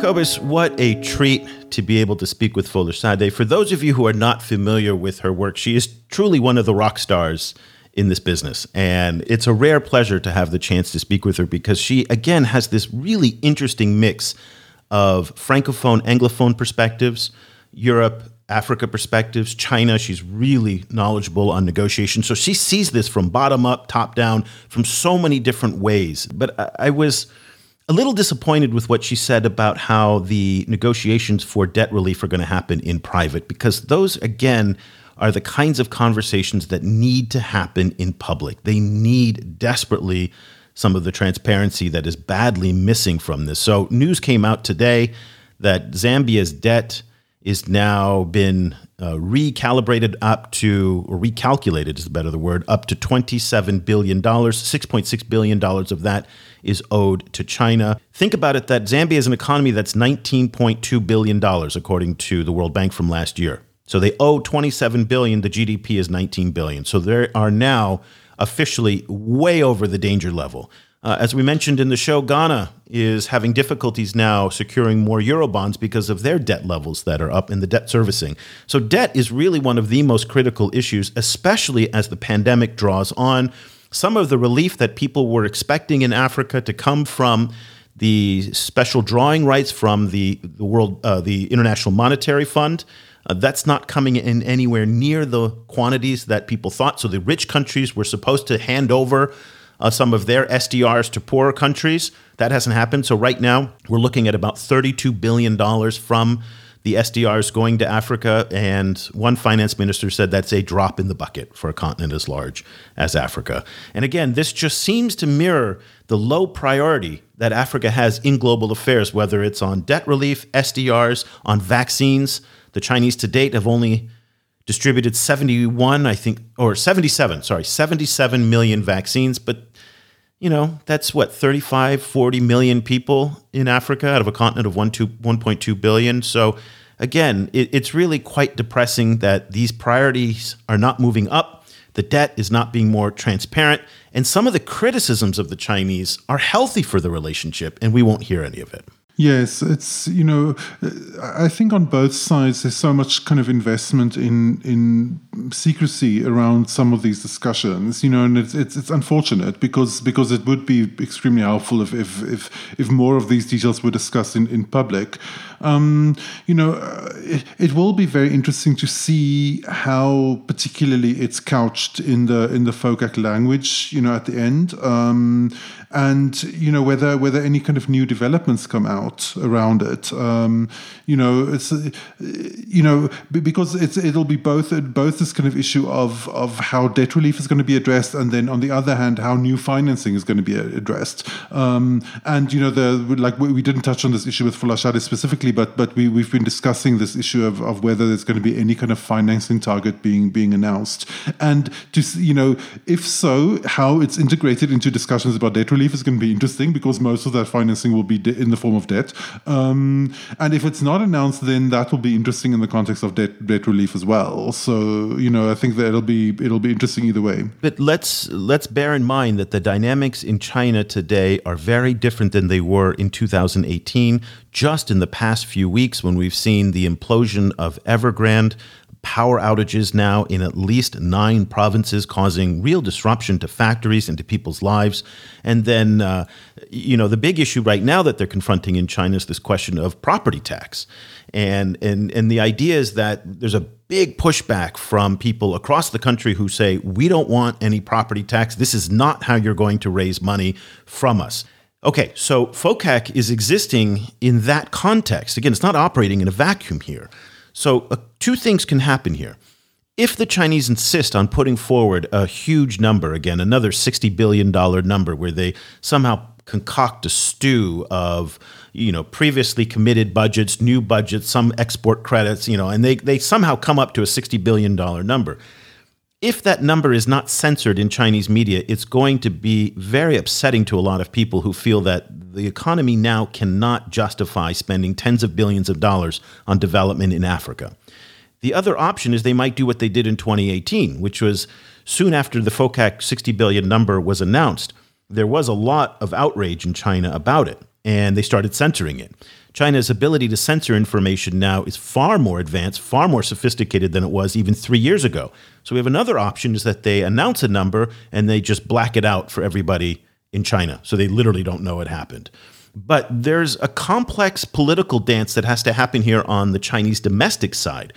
Cobus, what a treat to be able to speak with Folashade. For those of you who are not familiar with her work, she is truly one of the rock stars in this business. And it's a rare pleasure to have the chance to speak with her because she, again, has this really interesting mix of Francophone, Anglophone perspectives, Europe, Africa perspectives, China. She's really knowledgeable on negotiation. So she sees this from bottom up, top down, from so many different ways. But I, I was a little disappointed with what she said about how the negotiations for debt relief are going to happen in private, because those, again, are the kinds of conversations that need to happen in public. They need desperately some of the transparency that is badly missing from this. So, news came out today that Zambia's debt is now been uh, recalibrated up to, or recalculated is the better the word, up to $27 billion. $6.6 billion of that is owed to China. Think about it that Zambia is an economy that's $19.2 billion, according to the World Bank from last year. So they owe 27 billion, the GDP is 19 billion. So they are now officially way over the danger level. Uh, as we mentioned in the show, Ghana is having difficulties now securing more Eurobonds because of their debt levels that are up in the debt servicing. So, debt is really one of the most critical issues, especially as the pandemic draws on. Some of the relief that people were expecting in Africa to come from the special drawing rights from the, the world, uh, the International Monetary Fund. Uh, that's not coming in anywhere near the quantities that people thought. So the rich countries were supposed to hand over uh, some of their SDRs to poorer countries. That hasn't happened. So right now, we're looking at about $32 billion from the SDRs going to Africa. And one finance minister said that's a drop in the bucket for a continent as large as Africa. And again, this just seems to mirror the low priority that Africa has in global affairs, whether it's on debt relief, SDRs, on vaccines. The Chinese to date have only distributed 71, I think, or 77, sorry, 77 million vaccines. But, you know, that's what, 35, 40 million people in Africa out of a continent of 1, 2, 1.2 billion. So, again, it, it's really quite depressing that these priorities are not moving up. The debt is not being more transparent. And some of the criticisms of the Chinese are healthy for the relationship, and we won't hear any of it. Yes, it's you know, I think on both sides there's so much kind of investment in in secrecy around some of these discussions, you know, and it's it's, it's unfortunate because because it would be extremely helpful if if if, if more of these details were discussed in in public. Um, you know, uh, it, it will be very interesting to see how particularly it's couched in the in the FOCAC language, you know, at the end, um, and you know whether whether any kind of new developments come out around it. Um, you know, it's you know because it's it'll be both both this kind of issue of of how debt relief is going to be addressed, and then on the other hand, how new financing is going to be addressed. Um, and you know, the like we didn't touch on this issue with Folashade specifically but but we we've been discussing this issue of, of whether there's going to be any kind of financing target being being announced, and to you know if so, how it's integrated into discussions about debt relief is going to be interesting because most of that financing will be in the form of debt, um, and if it's not announced, then that will be interesting in the context of debt debt relief as well. So you know I think that it'll be it'll be interesting either way. But let's let's bear in mind that the dynamics in China today are very different than they were in 2018 just in the past few weeks when we've seen the implosion of Evergrande, power outages now in at least nine provinces, causing real disruption to factories and to people's lives. And then, uh, you know, the big issue right now that they're confronting in China is this question of property tax. And, and, and the idea is that there's a big pushback from people across the country who say, we don't want any property tax. This is not how you're going to raise money from us. Okay, so FOCAC is existing in that context. Again, it's not operating in a vacuum here. So, uh, two things can happen here. If the Chinese insist on putting forward a huge number, again, another $60 billion number, where they somehow concoct a stew of you know previously committed budgets new budgets some export credits you know and they, they somehow come up to a $60 billion number if that number is not censored in Chinese media, it's going to be very upsetting to a lot of people who feel that the economy now cannot justify spending tens of billions of dollars on development in Africa. The other option is they might do what they did in 2018, which was soon after the FOCAC 60 billion number was announced, there was a lot of outrage in China about it, and they started censoring it. China's ability to censor information now is far more advanced, far more sophisticated than it was even three years ago. So we have another option is that they announce a number and they just black it out for everybody in China. So they literally don't know it happened. But there's a complex political dance that has to happen here on the Chinese domestic side.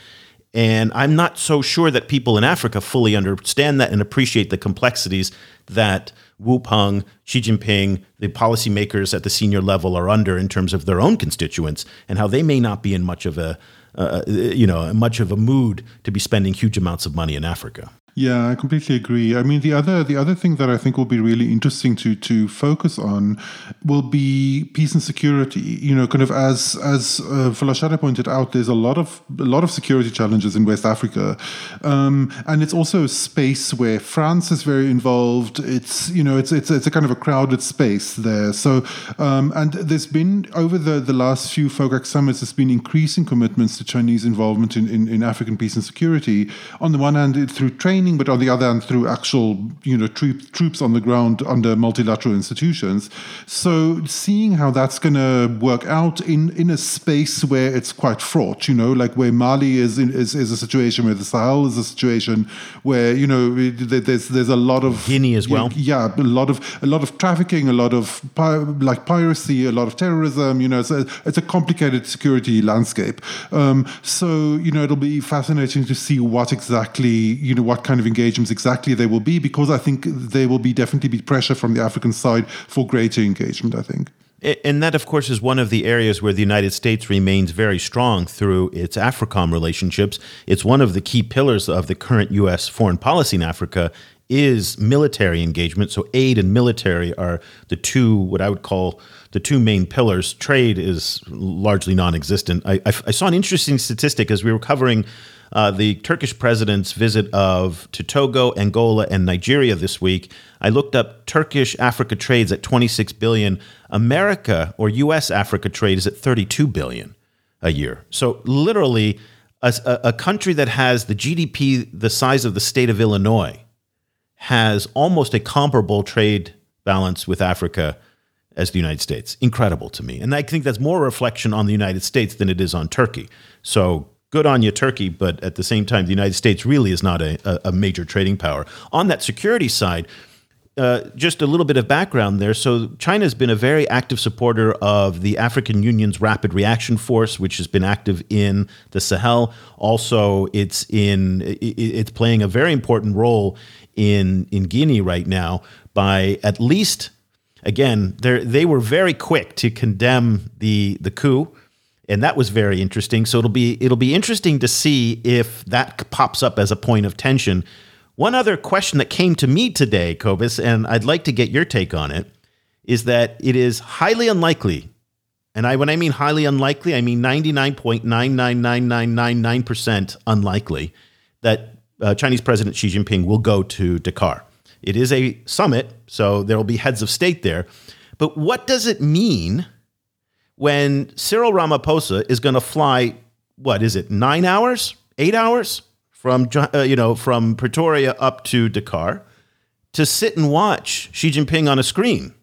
And I'm not so sure that people in Africa fully understand that and appreciate the complexities that Wu Peng, Xi Jinping, the policymakers at the senior level are under in terms of their own constituents and how they may not be in much of a uh, you know much of a mood to be spending huge amounts of money in Africa. Yeah, I completely agree. I mean, the other the other thing that I think will be really interesting to to focus on will be peace and security. You know, kind of as as uh, pointed out, there's a lot of a lot of security challenges in West Africa, um, and it's also a space where France is very involved. It's you know, it's it's it's a kind of a crowded space there. So, um, and there's been over the the last few FOCAC summits, there's been increasing commitments to Chinese involvement in, in, in African peace and security. On the one hand, through training training, but on the other hand, through actual, you know, troop, troops on the ground under multilateral institutions. So seeing how that's going to work out in, in a space where it's quite fraught, you know, like where Mali is in, is, is a situation where the Sahel is a situation where, you know, there's there's a lot of Guinea as well. Yeah, a lot of a lot of trafficking, a lot of like piracy, a lot of terrorism. You know, it's a, it's a complicated security landscape. Um, so you know, it'll be fascinating to see what exactly you know what kind of engagements exactly they will be, because I think there will be definitely be pressure from the African side for greater engagement. I think. And that, of course, is one of the areas where the United States remains very strong through its AFRICOM relationships. It's one of the key pillars of the current U.S. foreign policy in Africa is military engagement. So aid and military are the two, what I would call the two main pillars. Trade is largely non-existent. I, I, I saw an interesting statistic as we were covering uh, the Turkish president's visit of to Togo, Angola, and Nigeria this week. I looked up Turkish Africa trades at 26 billion. America or U.S. Africa trade is at 32 billion a year. So literally, a, a country that has the GDP the size of the state of Illinois has almost a comparable trade balance with Africa as the United States. Incredible to me. And I think that's more reflection on the United States than it is on Turkey. So good on you, Turkey, but at the same time, the United States really is not a, a major trading power. On that security side, uh, just a little bit of background there. So, China has been a very active supporter of the African Union's Rapid Reaction Force, which has been active in the Sahel. Also, it's in it's playing a very important role in in Guinea right now by at least again they they were very quick to condemn the the coup and that was very interesting. So it'll be it'll be interesting to see if that pops up as a point of tension. One other question that came to me today, Cobus, and I'd like to get your take on it, is that it is highly unlikely, and I when I mean highly unlikely, I mean ninety nine point nine nine nine nine nine nine percent unlikely that uh, Chinese President Xi Jinping will go to Dakar. It is a summit, so there will be heads of state there. But what does it mean? When Cyril Ramaphosa is going to fly, what is it, nine hours, eight hours from uh, you know from Pretoria up to Dakar to sit and watch Xi Jinping on a screen?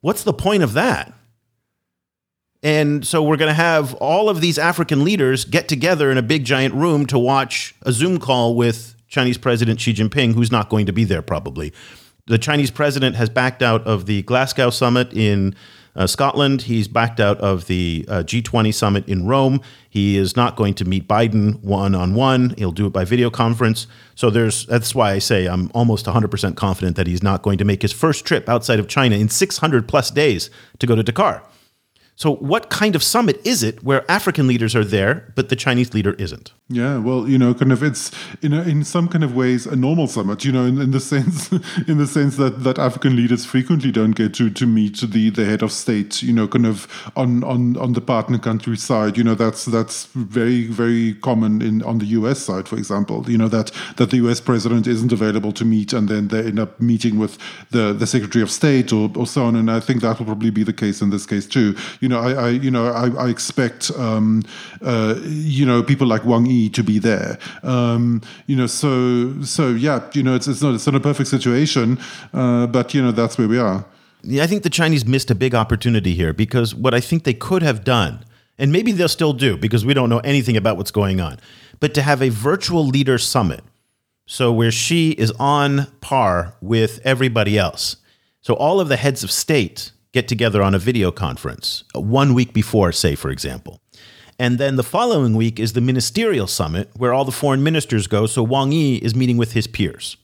What's the point of that? And so we're going to have all of these African leaders get together in a big giant room to watch a Zoom call with Chinese President Xi Jinping, who's not going to be there probably. The Chinese president has backed out of the Glasgow summit in uh, Scotland. He's backed out of the uh, G20 summit in Rome. He is not going to meet Biden one on one. He'll do it by video conference. So there's that's why I say I'm almost 100% confident that he's not going to make his first trip outside of China in 600 plus days to go to Dakar. So, what kind of summit is it where African leaders are there, but the Chinese leader isn't? Yeah, well, you know, kind of it's in a, in some kind of ways a normal summit. You know, in, in the sense in the sense that, that African leaders frequently don't get to to meet the, the head of state. You know, kind of on on on the partner country side. You know, that's that's very very common in on the U.S. side, for example. You know that that the U.S. president isn't available to meet, and then they end up meeting with the the Secretary of State or, or so on. And I think that will probably be the case in this case too. You know, I, I you know I, I expect um, uh, you know people like Wang Yi to be there. Um, you know, so so yeah, you know, it's it's not it's not a perfect situation, uh, but you know that's where we are. Yeah, I think the Chinese missed a big opportunity here because what I think they could have done, and maybe they'll still do because we don't know anything about what's going on, but to have a virtual leader summit, so where Xi is on par with everybody else. So all of the heads of state get together on a video conference uh, one week before, say, for example. And then the following week is the ministerial summit where all the foreign ministers go. So Wang Yi is meeting with his peers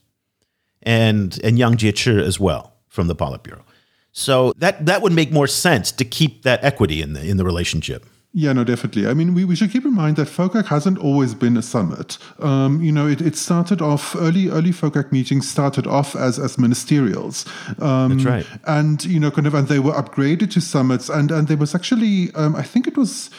and, and Yang Jiechi as well from the Politburo. So that, that would make more sense to keep that equity in the, in the relationship. Yeah, no, definitely. I mean, we, we should keep in mind that FOCAC hasn't always been a summit. Um, you know, it, it started off early early FOCAC meetings started off as as ministerials. Um, That's right. And you know, kind of, and they were upgraded to summits. And and there was actually, um, I think it was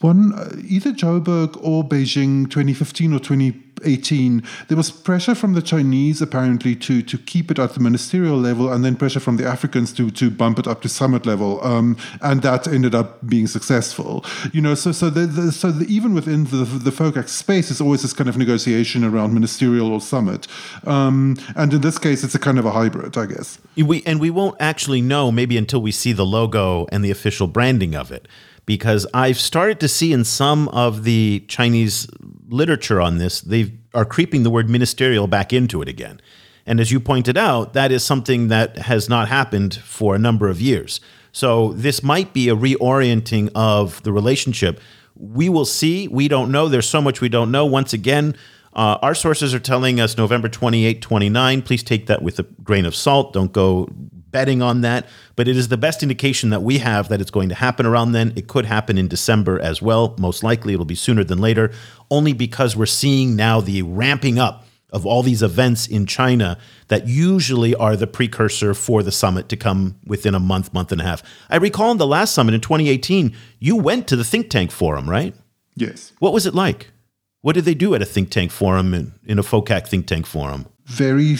one uh, either Joburg or Beijing 2015 or 2018 there was pressure from the Chinese apparently to to keep it at the ministerial level and then pressure from the Africans to to bump it up to summit level um, and that ended up being successful. You know so so the, the so the, even within the the FOCAC space is always this kind of negotiation around ministerial or summit. Um, and in this case it's a kind of a hybrid I guess. We and we won't actually know maybe until we see the logo and the official branding of it because I've started to see in some of the Chinese literature on this, they are creeping the word ministerial back into it again. And as you pointed out, that is something that has not happened for a number of years. So this might be a reorienting of the relationship. We will see. We don't know. There's so much we don't know. Once again, uh, our sources are telling us November 28, 29. Please take that with a grain of salt. Don't go betting on that, but it is the best indication that we have that it's going to happen around then. It could happen in December as well. Most likely it'll be sooner than later, only because we're seeing now the ramping up of all these events in China that usually are the precursor for the summit to come within a month, month and a half. I recall in the last summit in 2018, you went to the think tank forum, right? Yes. What was it like? What did they do at a think tank forum in, in a FOCAC think tank forum? Very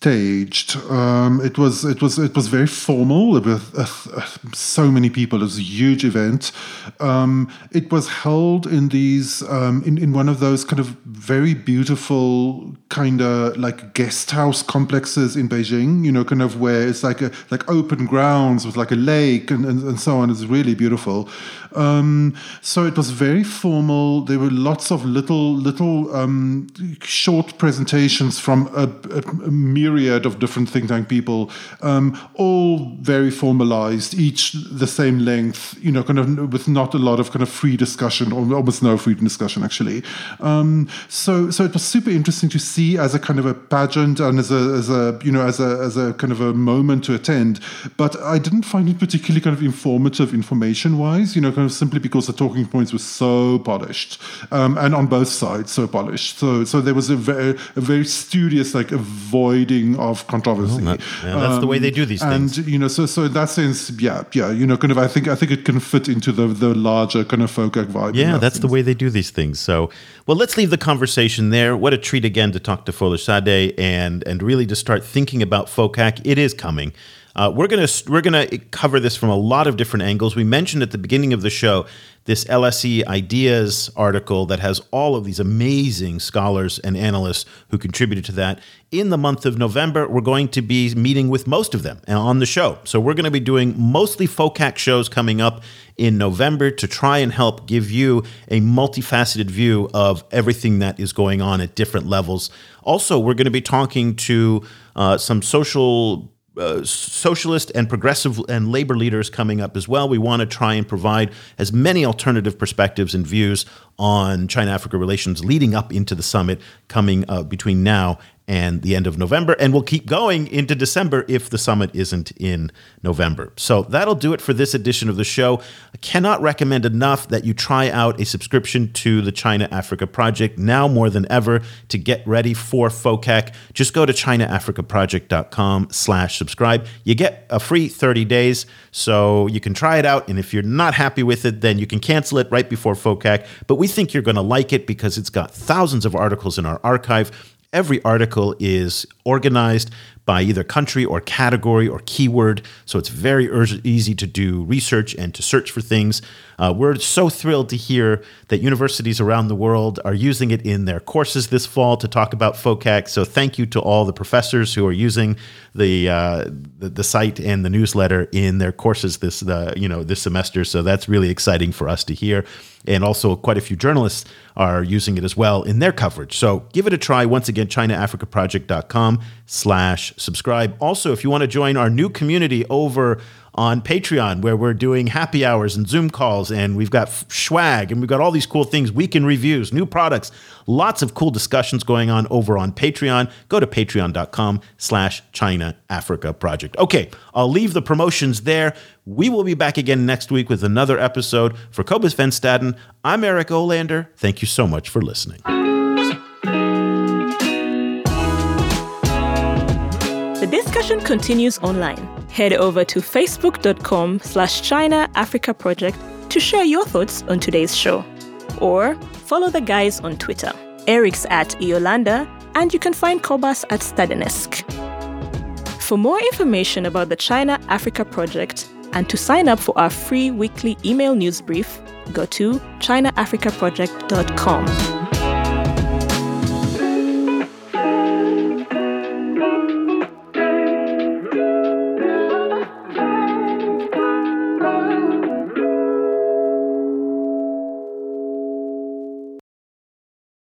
staged. Um, it was it was it was very formal with uh, uh, so many people. It was a huge event. Um, it was held in these um, in in one of those kind of very beautiful kind of like guest house complexes in Beijing. You know, kind of where it's like a like open grounds with like a lake and and, and so on. It's really beautiful. Um, so it was very formal. There were lots of little little um, short presentations from a, a, a myriad of different think tank people, um, all very formalized, each the same length, you know, kind of with not a lot of kind of free discussion or almost no free discussion actually. Um, so so it was super interesting to see as a kind of a pageant and as a as a you know as a as a kind of a moment to attend. But I didn't find it particularly kind of informative information wise, you know, kind of simply because the talking points were so polished um, and on both sides so polished. So so there was a very a very studious like avoiding of controversy. that, yeah, that's um, the way they do these and, things. And you know, so so in that sense, yeah, yeah, you know, kind of, I think I think it can fit into the the larger kind of FOCAC vibe. Yeah, that that's sense. the way they do these things. So, well, let's leave the conversation there. What a treat again to talk to Folashadé and and really to start thinking about FOCAC. It is coming. Uh, we're gonna we're gonna cover this from a lot of different angles. We mentioned at the beginning of the show this LSE Ideas article that has all of these amazing scholars and analysts who contributed to that. In the month of November, we're going to be meeting with most of them on the show. So we're going to be doing mostly FOCAC shows coming up in November to try and help give you a multifaceted view of everything that is going on at different levels. Also, we're going to be talking to uh, some social uh, socialist and progressive and labor leaders coming up as well. We want to try and provide as many alternative perspectives and views on China Africa relations leading up into the summit coming uh, between now and the end of November. And we'll keep going into December if the summit isn't in November. So that'll do it for this edition of the show. I cannot recommend enough that you try out a subscription to the China Africa Project now more than ever to get ready for FOCAC. Just go to chinaafricaproject.com slash subscribe. You get a free 30 days, so you can try it out. And if you're not happy with it, then you can cancel it right before FOCAC. But we think you're going to like it because it's got thousands of articles in our archive Every article is organized by either country or category or keyword. So it's very easy to do research and to search for things. Uh, we're so thrilled to hear that universities around the world are using it in their courses this fall to talk about FOCAC. So thank you to all the professors who are using the uh, the, the, site and the newsletter in their courses this uh, you know this semester. So that's really exciting for us to hear. And also, quite a few journalists are using it as well in their coverage. So give it a try. Once again, ChinaAfricaProject.com slash subscribe. Also, if you want to join our new community over on Patreon, where we're doing happy hours and Zoom calls, and we've got swag, and we've got all these cool things, weekend reviews, new products, lots of cool discussions going on over on Patreon. Go to patreon.com slash China Africa Project. Okay, I'll leave the promotions there. We will be back again next week with another episode. For Cobus Van Staden, I'm Eric Olander. Thank you so much for listening. Discussion continues online. Head over to facebook.com slash China Africa Project to share your thoughts on today's show. Or follow the guys on Twitter. Eric's at eolander, and you can find Cobus at Stadenesque. For more information about the China Africa Project and to sign up for our free weekly email news brief, go to chinaafricaproject.com.